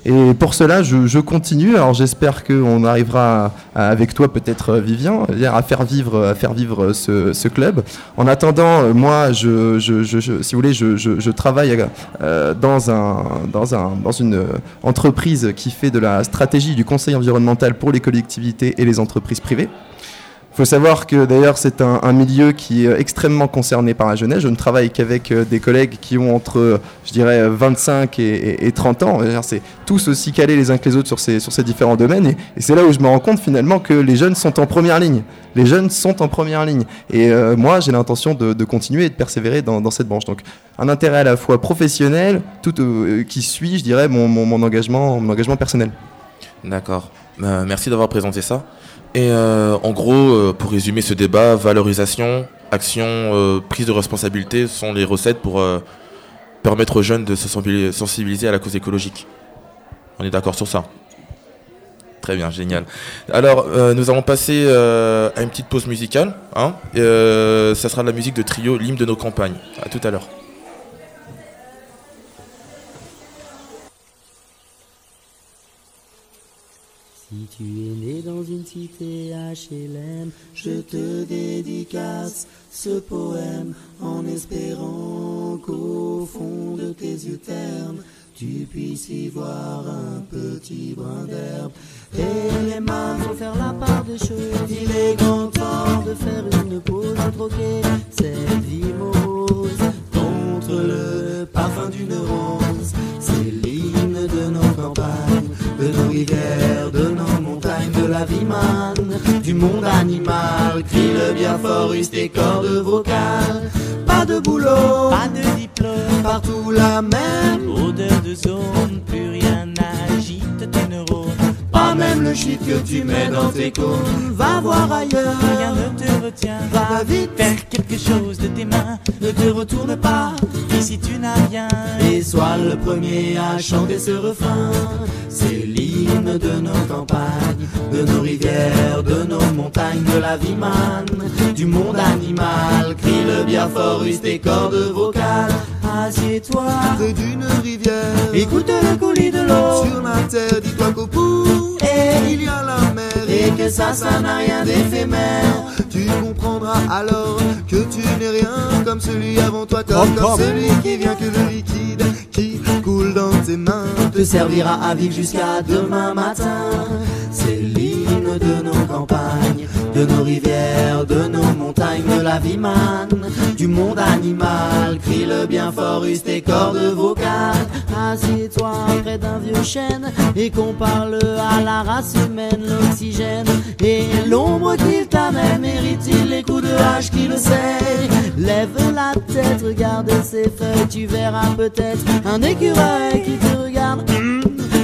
Et pour cela, je, continue. Alors j'espère qu'on arrivera avec toi, peut-être euh, Vivien, à faire vivre, à faire vivre ce, ce club. En attendant, euh, moi, je, si vous voulez, je, travaille euh, dans, un, dans, un, dans une euh, entreprise qui fait de la stratégie du conseil environnemental pour les collectivités et les entreprises privées. Il faut savoir que d'ailleurs c'est un, milieu qui est extrêmement concerné par la jeunesse. Je ne travaille qu'avec euh, des collègues qui ont entre, je dirais, 25 et, et- et 30 ans. C'est tous aussi calés les uns que les autres sur ces, sur ces différents domaines. Et, c'est là où je me rends compte finalement que les jeunes sont en première ligne. Les jeunes sont en première ligne. Et euh, moi, j'ai l'intention de, continuer et de persévérer dans, cette branche. Donc, un intérêt à la fois professionnel, tout euh, qui suit, je dirais, mon, mon- engagement, mon engagement personnel. D'accord. Merci d'avoir présenté ça. Et euh, en gros, euh, pour résumer ce débat, valorisation, action, euh, prise de responsabilité sont les recettes pour euh, permettre aux jeunes de se sensibiliser- à la cause écologique. On est d'accord sur ça Très bien, génial. Alors, euh, nous allons passer à une petite pause musicale. Hein ça sera de la musique de trio, l'hymne de nos campagnes. À tout à l'heure. Si tu es né dans une cité HLM, je te dédicace ce poème en espérant qu'au fond de tes yeux ternes, tu puisses y voir un petit brin d'herbe. Et les mains vont faire la part des choses. Il est grand temps de faire une pause, de troquer cette vie contre le parfum d'une rose. C'est l'hymne de nos campagnes, de nos rivières, la vie manne, du monde animal. Crie le bien fort, use tes cordes vocales. Pas de boulot, pas de diplôme, partout la même odeur de zone, plus rien n'agite tes neurones. Pas même le shit que tu mets dans tes cônes. Va voir ailleurs, rien ne te retient. Va vite faire quelque chose de tes mains. Ne te retourne pas, ici tu n'as rien. Et sois le premier à chanter ce refrain. C'est de nos campagnes, de nos rivières, de nos montagnes, de la vie manne, du monde animal. Crie le bien fort, use tes cordes vocales. Assieds-toi près d'une rivière. Écoute le coulis de l'eau sur la terre. Dis-toi qu'au bout, et il y a la mer. Et que ça, ça n'a rien d'éphémère. Tu comprendras alors que tu n'es rien comme celui avant toi, comme, comme celui qui vient que le liquide dans tes mains te servira à vivre jusqu'à demain matin. C'est l'hymne de nos campagnes, de nos rivières, de nos montagnes, de la vie manne, du monde animal. Le bien fort, use tes cordes vocales. Assieds-toi près d'un vieux chêne et qu'on parle à la race humaine, l'oxygène et l'ombre qu'il t'amène. Mérite-t-il les coups de hache qui le sait? Lève la tête, regarde ses feuilles, tu verras peut-être un écureuil qui te regarde. hum,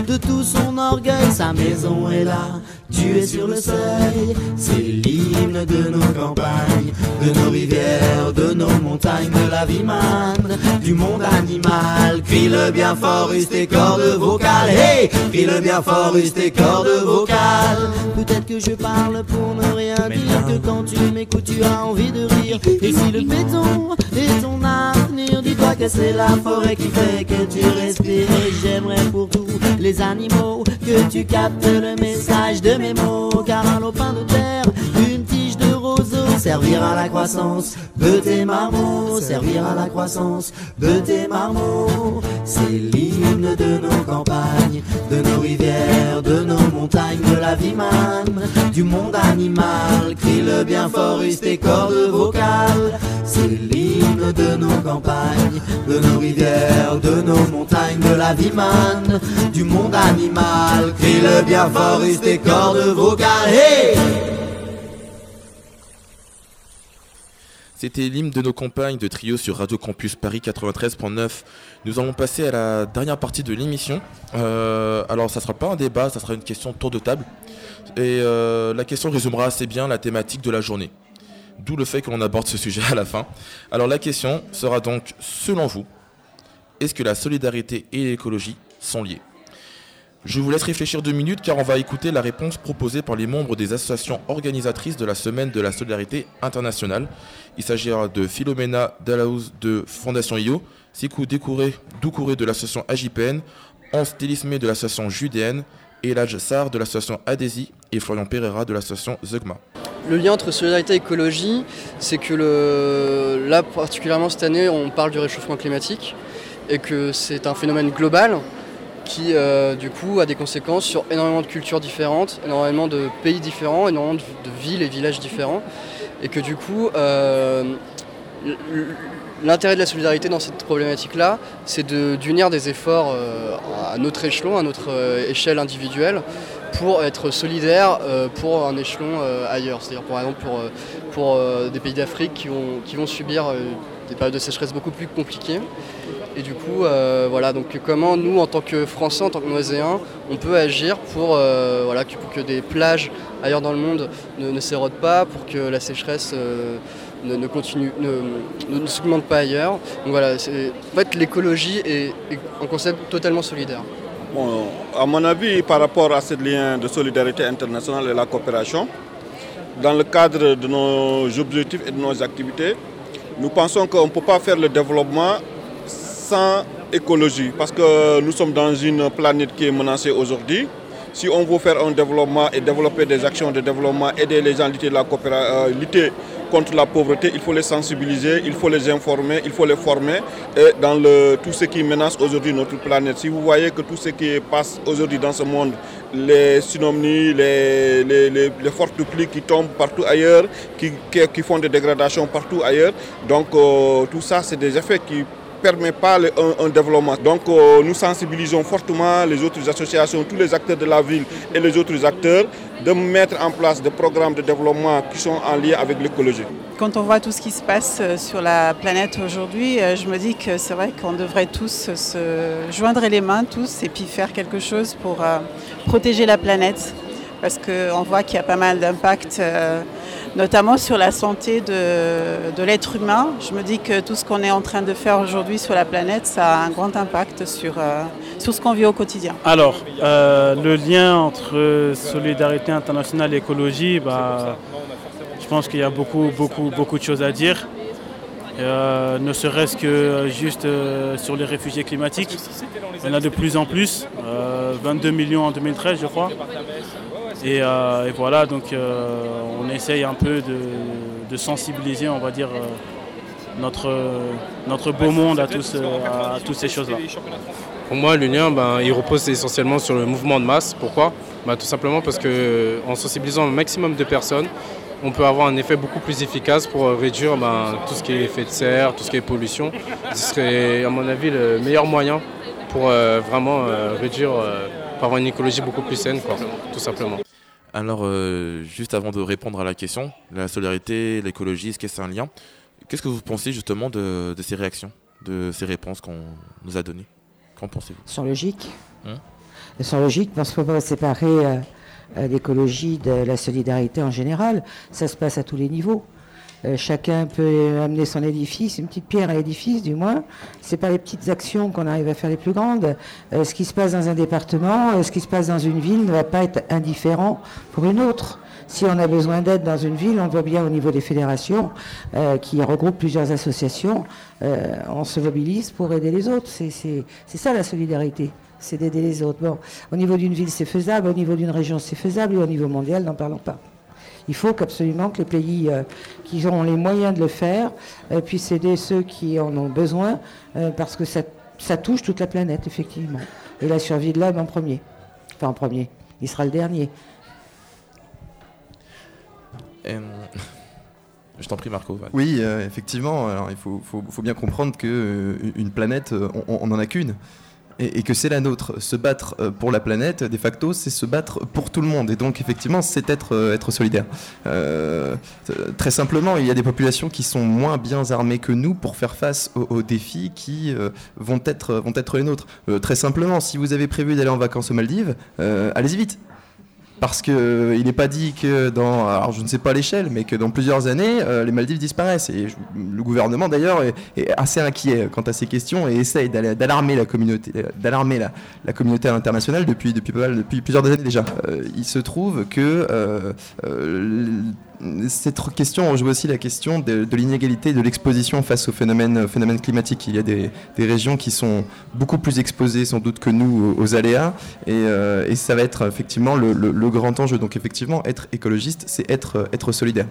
De tout son orgueil, sa maison est là, tu es sur le seuil. C'est l'hymne de nos campagnes, de nos rivières, de nos montagnes, de la vie manne, du monde animal. Crie le bien fort, use tes cordes vocales. Hey, crie le bien fort, use tes cordes vocales. Peut-être que je parle pour ne rien dire, que quand tu m'écoutes, tu as envie de rire. Et si le béton est ton avenir, dis-toi que c'est la forêt qui fait que tu respires. Et j'aimerais pour tous les animaux que tu captes le message de mes mots. Car un lopin de terre, servir à la croissance de tes marmots, servir à la croissance de tes marmots. C'est l'hymne de nos campagnes, de nos rivières, de nos montagnes, de la vie manne, du monde animal. Crie le bien fort, use tes cordes vocales. C'est l'hymne de nos campagnes, de nos rivières, de nos montagnes, de la vie manne, du monde animal. Crie le bien fort, use tes cordes vocales. C'était l'hymne de nos campagnes de trio sur Radio Campus Paris 93.9. Nous allons passer à la dernière partie de l'émission. Euh, alors, ça sera pas un débat, ça sera une question tour de table. Et euh, la question résumera assez bien la thématique de la journée. D'où le fait que l'on aborde ce sujet à la fin. Alors, la question sera donc, selon vous, est-ce que la solidarité et l'écologie sont liées? Je vous laisse réfléchir deux minutes car on va écouter la réponse proposée par les membres des associations organisatrices de la Semaine de la Solidarité Internationale. Il s'agira de Philomena Dalaouz de Fondation IO, Sikou Découré Doucouré de l'association AJPN, Hans Télismé de l'association Judéenne, Elaj Sar de l'association Adesi et Florian Pereira de l'association Zeugma. Le lien entre solidarité et écologie, c'est que là, particulièrement cette année, on parle du réchauffement climatique et que c'est un phénomène global qui euh, du coup a des conséquences sur énormément de cultures différentes, énormément de pays différents, énormément de, villes et villages différents. Et que du coup, euh, l'intérêt de la solidarité dans cette problématique-là, c'est d'unir des efforts euh, à notre échelon, à notre échelle individuelle, pour être solidaire pour un échelon ailleurs. C'est-à-dire par exemple pour, pour des pays d'Afrique qui vont, qui vont subir des périodes de sécheresse beaucoup plus compliquées. Et du coup, euh, voilà, donc comment nous, en tant que Français, en tant que Noiséens, on peut agir pour, euh, voilà, que, des plages ailleurs dans le monde ne, ne s'érodent pas, pour que la sécheresse euh, ne, continue, ne, ne- s'augmente pas ailleurs. Donc voilà, en fait, l'écologie est, est un concept totalement solidaire. Bon, à mon avis, par rapport à ce lien de solidarité internationale et la coopération, dans le cadre de nos objectifs et de nos activités, nous pensons qu'on ne peut pas faire le développement sans écologie, parce que nous sommes dans une planète qui est menacée aujourd'hui. Si on veut faire un développement et développer des actions de développement, aider les gens à lutter, la euh, contre la pauvreté, il faut les sensibiliser, il faut les informer, il faut les former et dans le, tout ce qui menace aujourd'hui notre planète. Si vous voyez que tout ce qui passe aujourd'hui dans ce monde, les tsunamis, les, les, les, fortes pluies qui tombent partout ailleurs, qui, qui, qui font des dégradations partout ailleurs, donc euh, tout ça c'est des effets qui permet pas un, développement. Donc euh, nous sensibilisons fortement les autres associations, tous les acteurs de la ville et les autres acteurs de mettre en place des programmes de développement qui sont en lien avec l'écologie. Quand on voit tout ce qui se passe euh, sur la planète aujourd'hui, euh, je me dis que c'est vrai qu'on devrait tous se joindre les mains, tous, et puis faire quelque chose pour protéger la planète. Parce qu'on voit qu'il y a pas mal d'impacts, notamment sur la santé de, de l'être humain. Je me dis que tout ce qu'on est en train de faire aujourd'hui sur la planète, ça a un grand impact sur, euh, sur ce qu'on vit au quotidien. Alors, euh, le lien entre solidarité internationale et écologie, bah, je pense qu'il y a beaucoup, beaucoup, beaucoup de choses à dire. Euh, ne serait-ce que juste sur les réfugiés climatiques. Il y en a de plus en plus, euh, 22 millions en 2013 je crois. Et, euh, et voilà, donc euh, on essaye un peu de, de sensibiliser, on va dire, euh, notre, notre beau monde à, tous, euh, à toutes ces choses-là. Pour moi, le lien, ben, il repose essentiellement sur le mouvement de masse. Pourquoi? Ben, Tout simplement parce qu'en sensibilisant un maximum de personnes, on peut avoir un effet beaucoup plus efficace pour réduire ben, tout ce qui est effet de serre, tout ce qui est pollution. Ce serait, à mon avis, le meilleur moyen pour euh, vraiment euh, réduire, euh, pour avoir une écologie beaucoup plus saine, quoi, tout simplement. Alors, euh, juste avant de répondre à la question, la solidarité, l'écologie, est-ce que c'est un lien? Qu'est-ce que vous pensez justement de, de ces réactions, de ces réponses qu'on nous a données? Qu'en pensez-vous? Elles sont logiques. Hein? Elles sont logiques parce faut pas séparer euh, euh, l'écologie de la solidarité en général. Ça se passe à tous les niveaux. Euh, chacun peut amener son édifice, une petite pierre à l'édifice du moins. C'est pas les petites actions qu'on arrive à faire les plus grandes. Euh, ce qui se passe dans un département, euh, ce qui se passe dans une ville ne va pas être indifférent pour une autre. Si on a besoin d'aide dans une ville, on voit bien au niveau des fédérations qui regroupent plusieurs associations, on se mobilise pour aider les autres. C'est ça la solidarité, c'est d'aider les autres. Bon, au niveau d'une ville, c'est faisable, au niveau d'une région, c'est faisable, et au niveau mondial, n'en parlons pas. Il faut qu'absolument que les pays euh, qui ont les moyens de le faire euh, puissent aider ceux qui en ont besoin, euh, parce que ça, ça touche toute la planète, effectivement. Et la survie de l'homme en premier. Enfin, en premier. Il sera le dernier. Euh, Je t'en prie, Marco. Oui, euh, effectivement. Alors, il faut, faut- faut bien comprendre que euh, une planète, on, on en a qu'une. Et, que c'est la nôtre. Se battre euh, pour la planète, de facto, c'est se battre pour tout le monde. Et donc, effectivement, c'est être, euh, être solidaire. Euh, très simplement, il y a des populations qui sont moins bien armées que nous pour faire face aux, défis qui vont, être, vont être les nôtres. Très simplement, si vous avez prévu d'aller en vacances aux Maldives, allez-y vite. Parce que euh, n'est pas dit que dans, alors je ne sais pas l'échelle, mais que dans plusieurs années, euh, les Maldives disparaissent. Et le gouvernement d'ailleurs est, assez inquiet quant à ces questions et essaye d'alarmer la communauté, euh, d'alarmer la, communauté internationale depuis plusieurs années déjà. Euh, il se trouve que euh, euh, cette question rejoue aussi la question de, de l'inégalité de l'exposition face aux phénomènes climatiques. Il y a des, régions qui sont beaucoup plus exposées sans doute que nous aux, aléas et, euh, et ça va être effectivement le, grand enjeu. Donc effectivement, être écologiste, c'est être, être solidaire.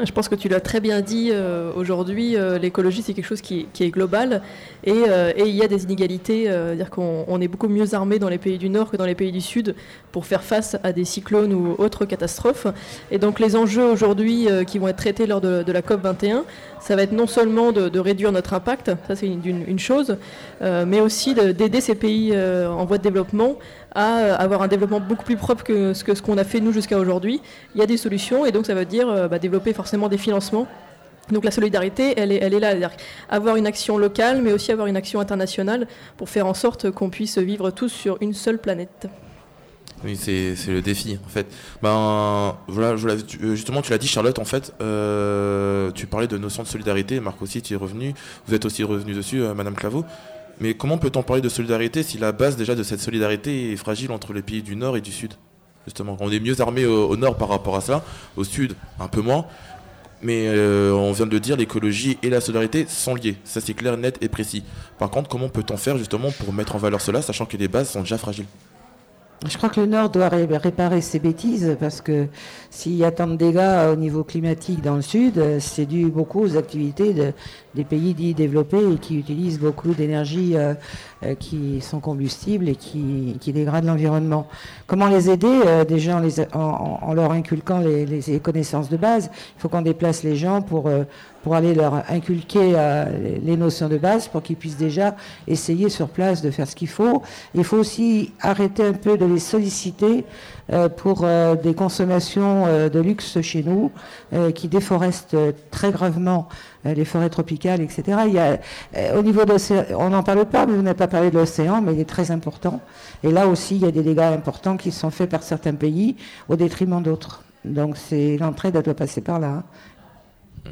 Je pense que tu l'as très bien dit. euh, Aujourd'hui, euh, l'écologie, c'est quelque chose qui, est global. Et, euh, et il y a des inégalités. dire qu'on on est beaucoup mieux armé dans les pays du Nord que dans les pays du Sud pour faire face à des cyclones ou autres catastrophes. Et donc, les enjeux aujourd'hui qui vont être traités lors de, la COP 21, ça va être non seulement de, réduire notre impact, ça c'est une, une- chose, mais aussi de- d'aider ces pays en voie de développement à euh, avoir un développement beaucoup plus propre que ce que ce qu'on a fait nous jusqu'à aujourd'hui. Il y a des solutions et donc ça veut dire euh, bah, développer forcément des financements. Donc la solidarité, elle est, elle est là, c'est-à-dire avoir une action locale, mais aussi avoir une action internationale pour faire en sorte qu'on puisse vivre tous sur une seule planète. Oui, c'est le défi en fait. Ben voilà, euh, justement, tu l'as dit, Charlotte. En fait, tu parlais de notion de solidarité. Marc aussi, tu es revenu. Vous êtes aussi revenu dessus, euh, Madame Claveau. Mais comment peut-on parler de solidarité si la base déjà de cette solidarité est fragile entre les pays du Nord et du Sud Justement, on est mieux armé au, Nord par rapport à ça, au Sud un peu moins. Mais euh, on vient de le dire, l'écologie et la solidarité sont liées. Ça c'est clair, net et précis. Par contre, comment peut-on faire justement pour mettre en valeur cela, sachant que les bases sont déjà fragiles? Je crois que le Nord doit ré- réparer ses bêtises parce que s'il y a tant de dégâts au niveau climatique dans le Sud, c'est dû beaucoup aux activités de- des pays dits développés qui utilisent beaucoup d'énergie euh, euh, qui sont combustibles et qui, dégradent l'environnement. Comment les aider Euh, Déjà en, en- leur inculquant les, les connaissances de base? Il faut qu'on déplace les gens pour, pour aller leur inculquer euh, les- notions de base pour qu'ils puissent déjà essayer sur place de faire ce qu'il faut. Il faut aussi arrêter un peu de les solliciter euh, pour euh, des consommations de luxe chez nous qui déforestent très gravement les forêts tropicales, etc. Il y a, au niveau de l'océan, on n'en parle pas, mais vous n'avez pas parlé de l'océan, mais il est très important. Et là aussi, il y a des dégâts importants qui sont faits par certains pays au détriment d'autres. Donc c'est doit passer par là. hein.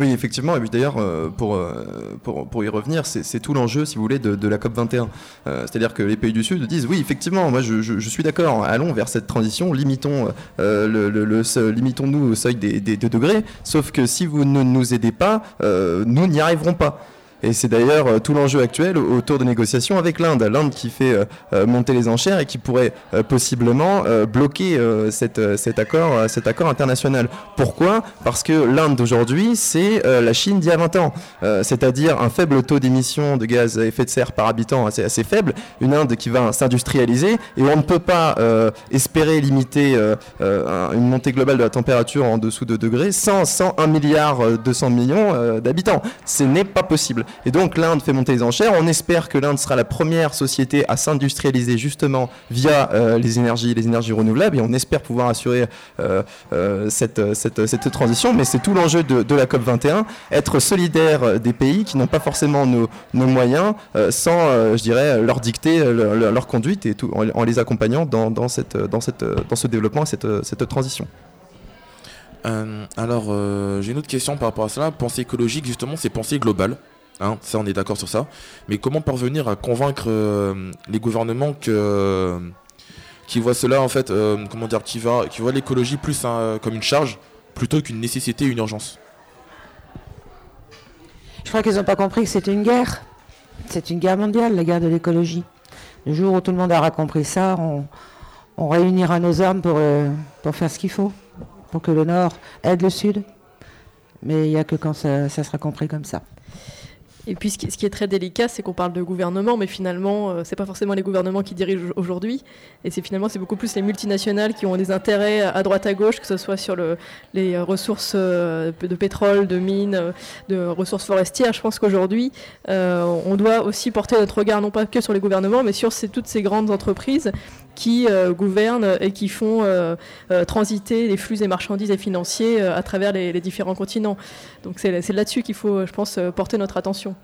Oui, effectivement. Et puis d'ailleurs, euh, pour, euh, pour, pour y revenir, c'est tout l'enjeu, si vous voulez, de, la COP 21. Euh, C'est-à-dire que les pays du Sud disent, oui, effectivement, moi je, je- suis d'accord, allons vers cette transition, limitons, le, limitons-nous au seuil des, des 2 degrés, sauf que si vous ne nous aidez pas, nous n'y arriverons pas. Et c'est d'ailleurs euh, tout l'enjeu actuel autour de négociations avec l'Inde. L'Inde qui fait euh, euh, monter les enchères et qui pourrait possiblement bloquer cet, accord, cet accord international. Pourquoi? Parce que l'Inde d'aujourd'hui, c'est la Chine d'il y a 20 ans. C'est-à-dire un faible taux d'émissions de gaz à effet de serre par habitant assez, assez faible. Une Inde qui va s'industrialiser et on ne peut pas espérer limiter un- une montée globale de la température en dessous de 2 degrés sans, sans 1 milliard euh, 200 millions d'habitants. Ce n'est pas possible. Et donc l'Inde fait monter les enchères. On espère que l'Inde sera la première société à s'industrialiser justement via euh, les énergies, les énergies renouvelables. Et on espère pouvoir assurer euh, euh, cette, cette, cette transition. Mais c'est tout l'enjeu de, la COP 21, être solidaire des pays qui n'ont pas forcément nos, nos moyens, sans, je dirais, leur dicter leur, conduite et tout, en, les accompagnant dans, dans, cette, dans, cette, dans ce développement et cette, cette transition. Alors, j'ai une autre question par rapport à cela. Pensée écologique, justement, c'est pensée globale. Hein, ça, on est d'accord sur ça. Mais comment parvenir à convaincre euh, les gouvernements que, qui voient cela, en fait, euh, comment dire, qui, voient l'écologie plus comme une charge plutôt qu'une nécessité, une urgence? Je crois qu'ils n'ont pas compris que c'était une guerre. C'est une guerre mondiale, la guerre de l'écologie. Le jour où tout le monde aura compris ça, on, réunira nos armes pour, euh, faire ce qu'il faut, pour que le Nord aide le Sud. Mais il n'y a que quand ça sera compris comme ça. Et puis ce qui, ce est très délicat, c'est qu'on parle de gouvernement, mais finalement, euh, c'est pas forcément les gouvernements qui dirigent aujourd'hui. Et c'est finalement, c'est beaucoup plus les multinationales qui ont des intérêts à droite à gauche, que ce soit sur le, les euh, ressources euh, de pétrole, de mines, de ressources forestières. Je pense qu'aujourd'hui, on doit aussi porter notre regard non pas que sur les gouvernements, mais sur toutes ces grandes entreprises qui euh, gouvernent et qui font euh, euh, transiter les flux des marchandises et financiers à travers les, différents continents. Donc c'est là-dessus qu'il faut, je pense, porter notre attention.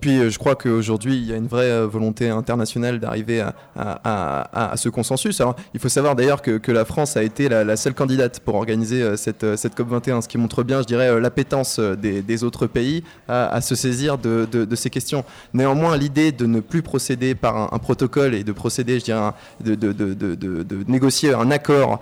Puis euh, je crois qu'aujourd'hui, il y a une vraie euh, volonté internationale d'arriver à, ce consensus. Alors, il faut savoir d'ailleurs que, la France a été la, seule candidate pour organiser euh, cette, cette COP21, ce qui montre bien, je dirais, l'appétence des, autres pays à, se saisir de, ces questions. Néanmoins, l'idée de ne plus procéder par un, protocole et de procéder, je dirais, de, négocier un accord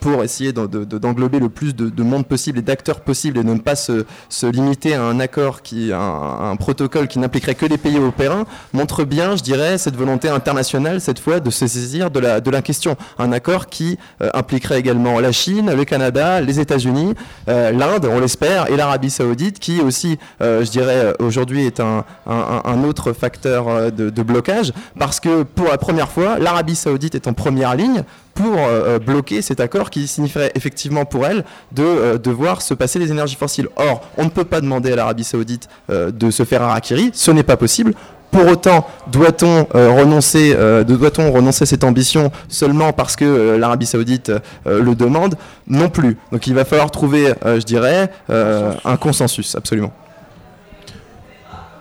pour essayer d'en- de- de- d'englober le plus de, de monde possible et d'acteurs possibles et de ne pas se, limiter à un accord, qui, un protocole qui n'impliquerait que les pays européens, montre bien, je dirais, cette volonté internationale, cette fois, de se saisir de la, de la question. Un accord qui euh, impliquerait également la Chine, le Canada, les États-Unis, euh, l'Inde, on l'espère, et l'Arabie saoudite, qui aussi, euh, je dirais, aujourd'hui est un, un, autre facteur de blocage, parce que pour la première fois, l'Arabie saoudite est en première ligne pour euh, bloquer cet accord qui signifierait effectivement pour elle de euh, devoir se passer des énergies fossiles. Or, on ne peut pas demander à l'Arabie saoudite euh, de se faire harakiri, ce n'est pas possible. Pour autant, doit-on renoncer, doit-on renoncer à cette ambition seulement parce que l'Arabie Saoudite le demande? Non plus. Donc, il va falloir trouver, je dirais, un consensus, absolument.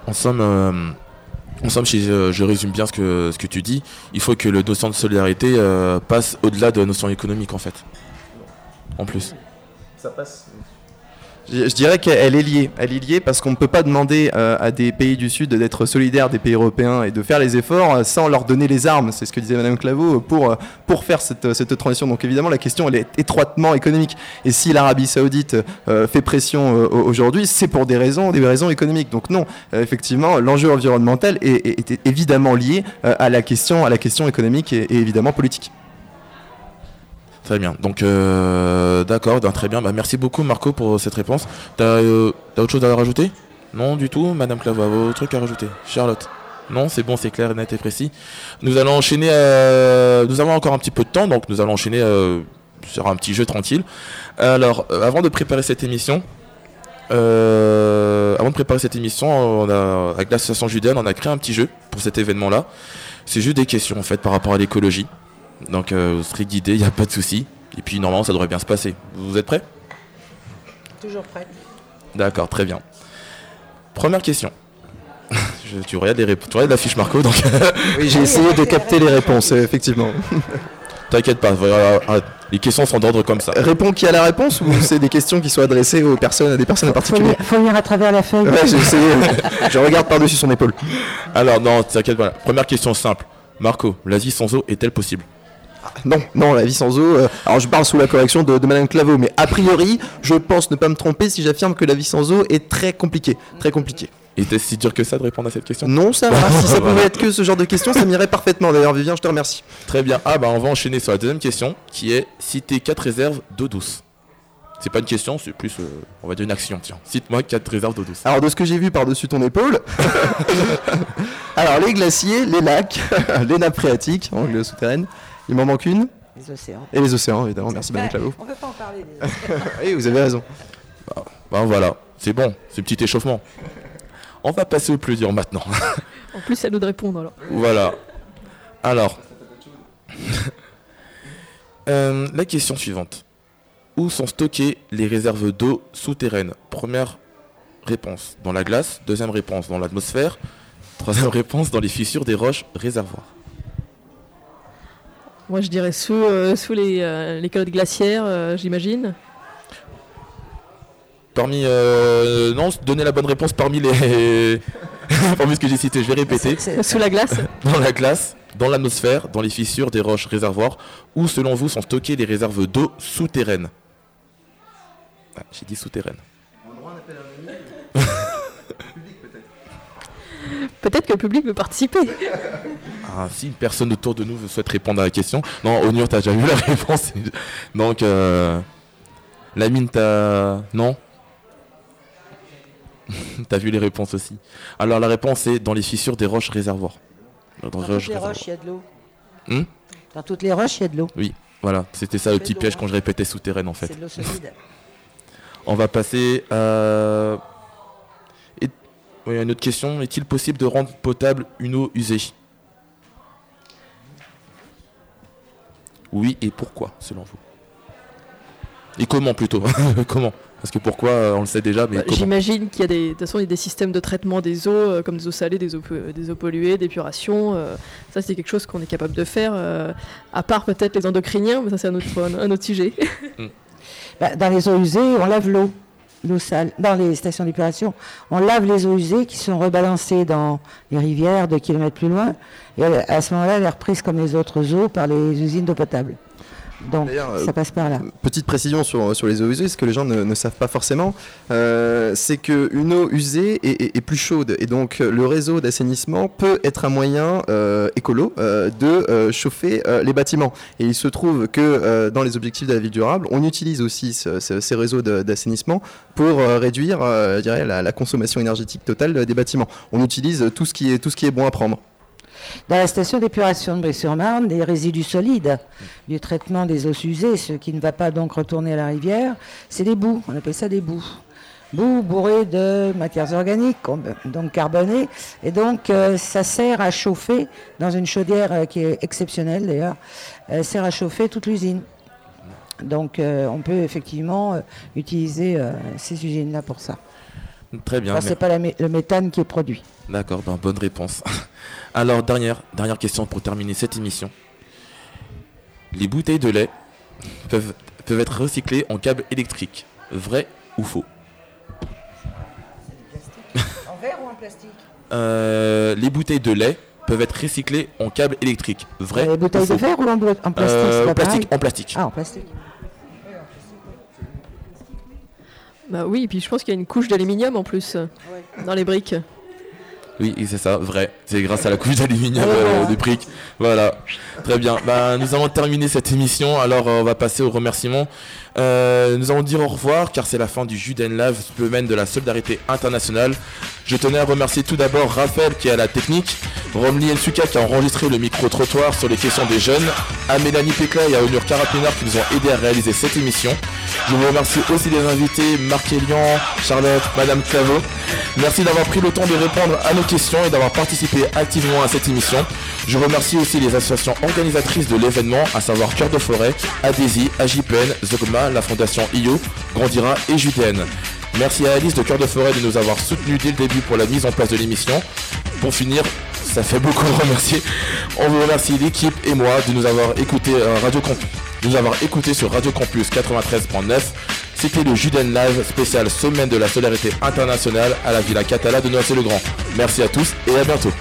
En somme, en somme, je, je, résume bien ce que, ce que tu dis, il faut que le notion de solidarité euh, passe au-delà de la notion économique en fait. En plus. Ça passe je, dirais qu'elle est liée. Elle est liée parce qu'on ne peut pas demander euh, à des pays du Sud d'être solidaires des pays européens et de faire les efforts euh, sans leur donner les armes. C'est ce que disait Madame Claveau pour, euh, pour faire cette, cette, transition. Donc évidemment, la question elle est étroitement économique. Et si l'Arabie Saoudite fait pression aujourd'hui, c'est pour des raisons, des raisons économiques. Donc non, effectivement, l'enjeu environnemental est, est, évidemment lié à la question, à la question économique et évidemment politique. Très bien. Donc, euh, d'accord, très bien. Bah, merci beaucoup, Marco, pour cette réponse. T'as euh, as autre chose à rajouter? Non, du tout, Madame Clavois, vos trucs à rajouter Charlotte non, c'est bon, c'est clair, net et précis. Nous allons enchaîner. Euh, nous avons encore un petit peu de temps, donc nous allons enchaîner euh, sur un petit jeu tranquille. Alors, avant de préparer cette émission, avant de préparer cette émission, on a, avec l'association Judaine, on a créé un petit jeu pour cet événement-là. C'est juste des questions en fait par rapport à l'écologie. Donc euh, vous serez guidé, il n'y a pas de souci. Et puis normalement ça devrait bien se passer. Vous êtes prêts? Toujours prêt. D'accord, très bien. Première question. Je, tu regardes les réponses. Tu regardes la fiche Marco donc. oui, j'ai essayé de capter les réponses, effectivement. T'inquiète pas, les questions sont d'ordre comme ça. Réponds qui a la réponse ou c'est des questions qui sont adressées aux personnes, à des personnes en particulier Faut venir à travers la feuille. Ouais, j'ai essayé. je regarde par-dessus son épaule. Alors non, t'inquiète pas. Première question simple. Marco, l'Asie sans eau est-elle possible? Non, non, la vie sans eau. Euh, alors je parle sous la correction de, de Madame Claveau, mais a priori, je pense ne pas me tromper si j'affirme que la vie sans eau est très compliquée, très compliquée. Et est si dur que ça de répondre à cette question Non, ça va. si ça pouvait être que ce genre de question, ça m'irait parfaitement. D'ailleurs, Vivien, je te remercie. Très bien. Ah bah on va enchaîner sur la deuxième question, qui est citer quatre réserves d'eau douce. C'est pas une question, c'est plus, euh, on va dire une action. Tiens, cite-moi quatre réserves d'eau douce. Alors de ce que j'ai vu par-dessus ton épaule, alors les glaciers, les lacs, les nappes phréatiques, en anglais souterraine. Il m'en manque une Les océans. Et les océans, évidemment. Merci, Madame Claveau. On ne peut pas en parler. oui, vous avez raison. Bah, bah voilà, c'est bon, c'est un petit échauffement. On va passer au plus dur maintenant. en plus, c'est à nous de répondre alors. Voilà. Alors, euh, la question suivante. Où sont stockées les réserves d'eau souterraines? Première réponse, dans la glace. Deuxième réponse, dans l'atmosphère. Troisième réponse, dans les fissures des roches réservoirs. Moi, je dirais sous, euh, sous les, euh, les calottes glaciaires, euh, j'imagine. Parmi. Euh, non, donner la bonne réponse parmi les. parmi ce que j'ai cité, je vais répéter. Sous la glace Dans la glace, dans l'atmosphère, dans les fissures des roches réservoirs, où selon vous sont stockées les réserves d'eau souterraines ah, J'ai dit souterraines. Peut-être que le public veut participer. Ah, si personne autour de nous souhaite répondre à la question. Non, Onur, t'as déjà vu la réponse. Donc, euh, la mine, t'as. Non? T'as vu les réponses aussi. Alors, la réponse est dans les fissures des roches réservoirs. Dans, dans toutes les roches, il y a de l'eau. Hmm? Dans toutes les roches, il y a de l'eau. Oui, voilà. C'était ça le petit piège quand je répétais souterraine, en fait. C'est de l'eau solide. On va passer à. Et... Oui, une autre question. Est-il possible de rendre potable une eau usée? Oui, et pourquoi, selon vous? Et comment plutôt? Comment? Parce que pourquoi, euh, on le sait déjà, mais bah, J'imagine qu'il y a des, de toute façon, il y a des systèmes de traitement des eaux, euh, comme des eaux salées, des eaux, des eaux polluées, d'épuration. euh, ça, c'est quelque chose qu'on est capable de faire, euh, à part peut-être les endocriniens, mais ça, c'est un autre, un, un autre sujet. Bah, dans les eaux usées, on lave l'eau, Dans les stations d'épuration, on lave les eaux usées qui sont rebalancées dans les rivières deux kilomètres plus loin. Et à ce moment-là, elle est reprise comme les autres eaux par les usines d'eau potable. Donc ça passe par là. Petite précision sur, sur les eaux usées, ce que les gens ne, ne savent pas forcément, euh, c'est qu'une eau usée est, est- est plus chaude. Et donc euh, le réseau d'assainissement peut être un moyen euh, écolo euh, de euh, chauffer euh, les bâtiments. Et il se trouve que euh, dans les objectifs de la ville durable, on utilise aussi ce- ce- ces réseaux d'assainissement pour euh, réduire euh, je dirais, la, la consommation énergétique totale des bâtiments. On utilise tout ce qui est, tout ce qui est bon à prendre. Dans la station d'épuration de Brie-sur-Marne, des résidus solides du traitement des eaux usées, ce qui ne va pas donc retourner à la rivière, c'est des boues. On appelle ça des boues. Boues bourrées de matières organiques, donc carbonées. Et donc, euh, ça sert à chauffer, dans une chaudière euh, qui est exceptionnelle d'ailleurs, euh, sert à chauffer toute l'usine. Donc, on peut effectivement utiliser ces usines-là pour ça. Très bien. Enfin, mais- c'est pas la mé- le méthane qui est produit. D'accord, ben, bonne réponse. Alors, dernière, dernière question pour terminer cette émission. Les bouteilles de lait peuvent, peuvent être recyclées en câble électrique. Vrai ou faux? En verre ou en plastique? Euh, Les bouteilles de lait peuvent être recyclées en câble électrique. Vrai Les ou bouteilles de faux? verre ou en, plastique Euh, plastique, en plastique. Ah, en plastique. Bah oui, et puis je pense qu'il y a une couche d'aluminium en plus euh, dans les briques. Oui, c'est ça, vrai. C'est grâce à la couche d'aluminium euh, des briques. Voilà. Très bien. Ben, nous allons terminer cette émission. Alors, euh, on va passer aux remerciements. Euh, nous allons dire au revoir car c'est la fin du Juden Live, semaine de la solidarité internationale. Je tenais à remercier tout d'abord Raphaël qui est à la technique, Romli Ensuka qui a enregistré le micro-trottoir sur les questions des jeunes, à Mélanie et à Carapinard qui nous ont aidés à réaliser cette émission. Je vous remercie aussi les invités, Marc Elian, Charlotte, Madame Claveau. Merci d'avoir pris le temps de répondre à nos questions et d'avoir participé activement à cette émission. Je remercie aussi les associations organisatrices de l'événement, à savoir Cœur de Forêt, ADESI, AJPN, Zogma, la Fondation IO, Grandira et Judène. Merci à Alice de Cœur de Forêt de nous avoir soutenus dès le début pour la mise en place de l'émission. Pour finir, ça fait beaucoup de remercier. On vous remercie l'équipe et moi de nous avoir écouté euh, nous avoir sur Radio Campus 93.9. C'était le Juden Live spécial Semaine de la Solidarité Internationale à la Villa Catala de Noisy-le-Grand. Merci à tous et à bientôt.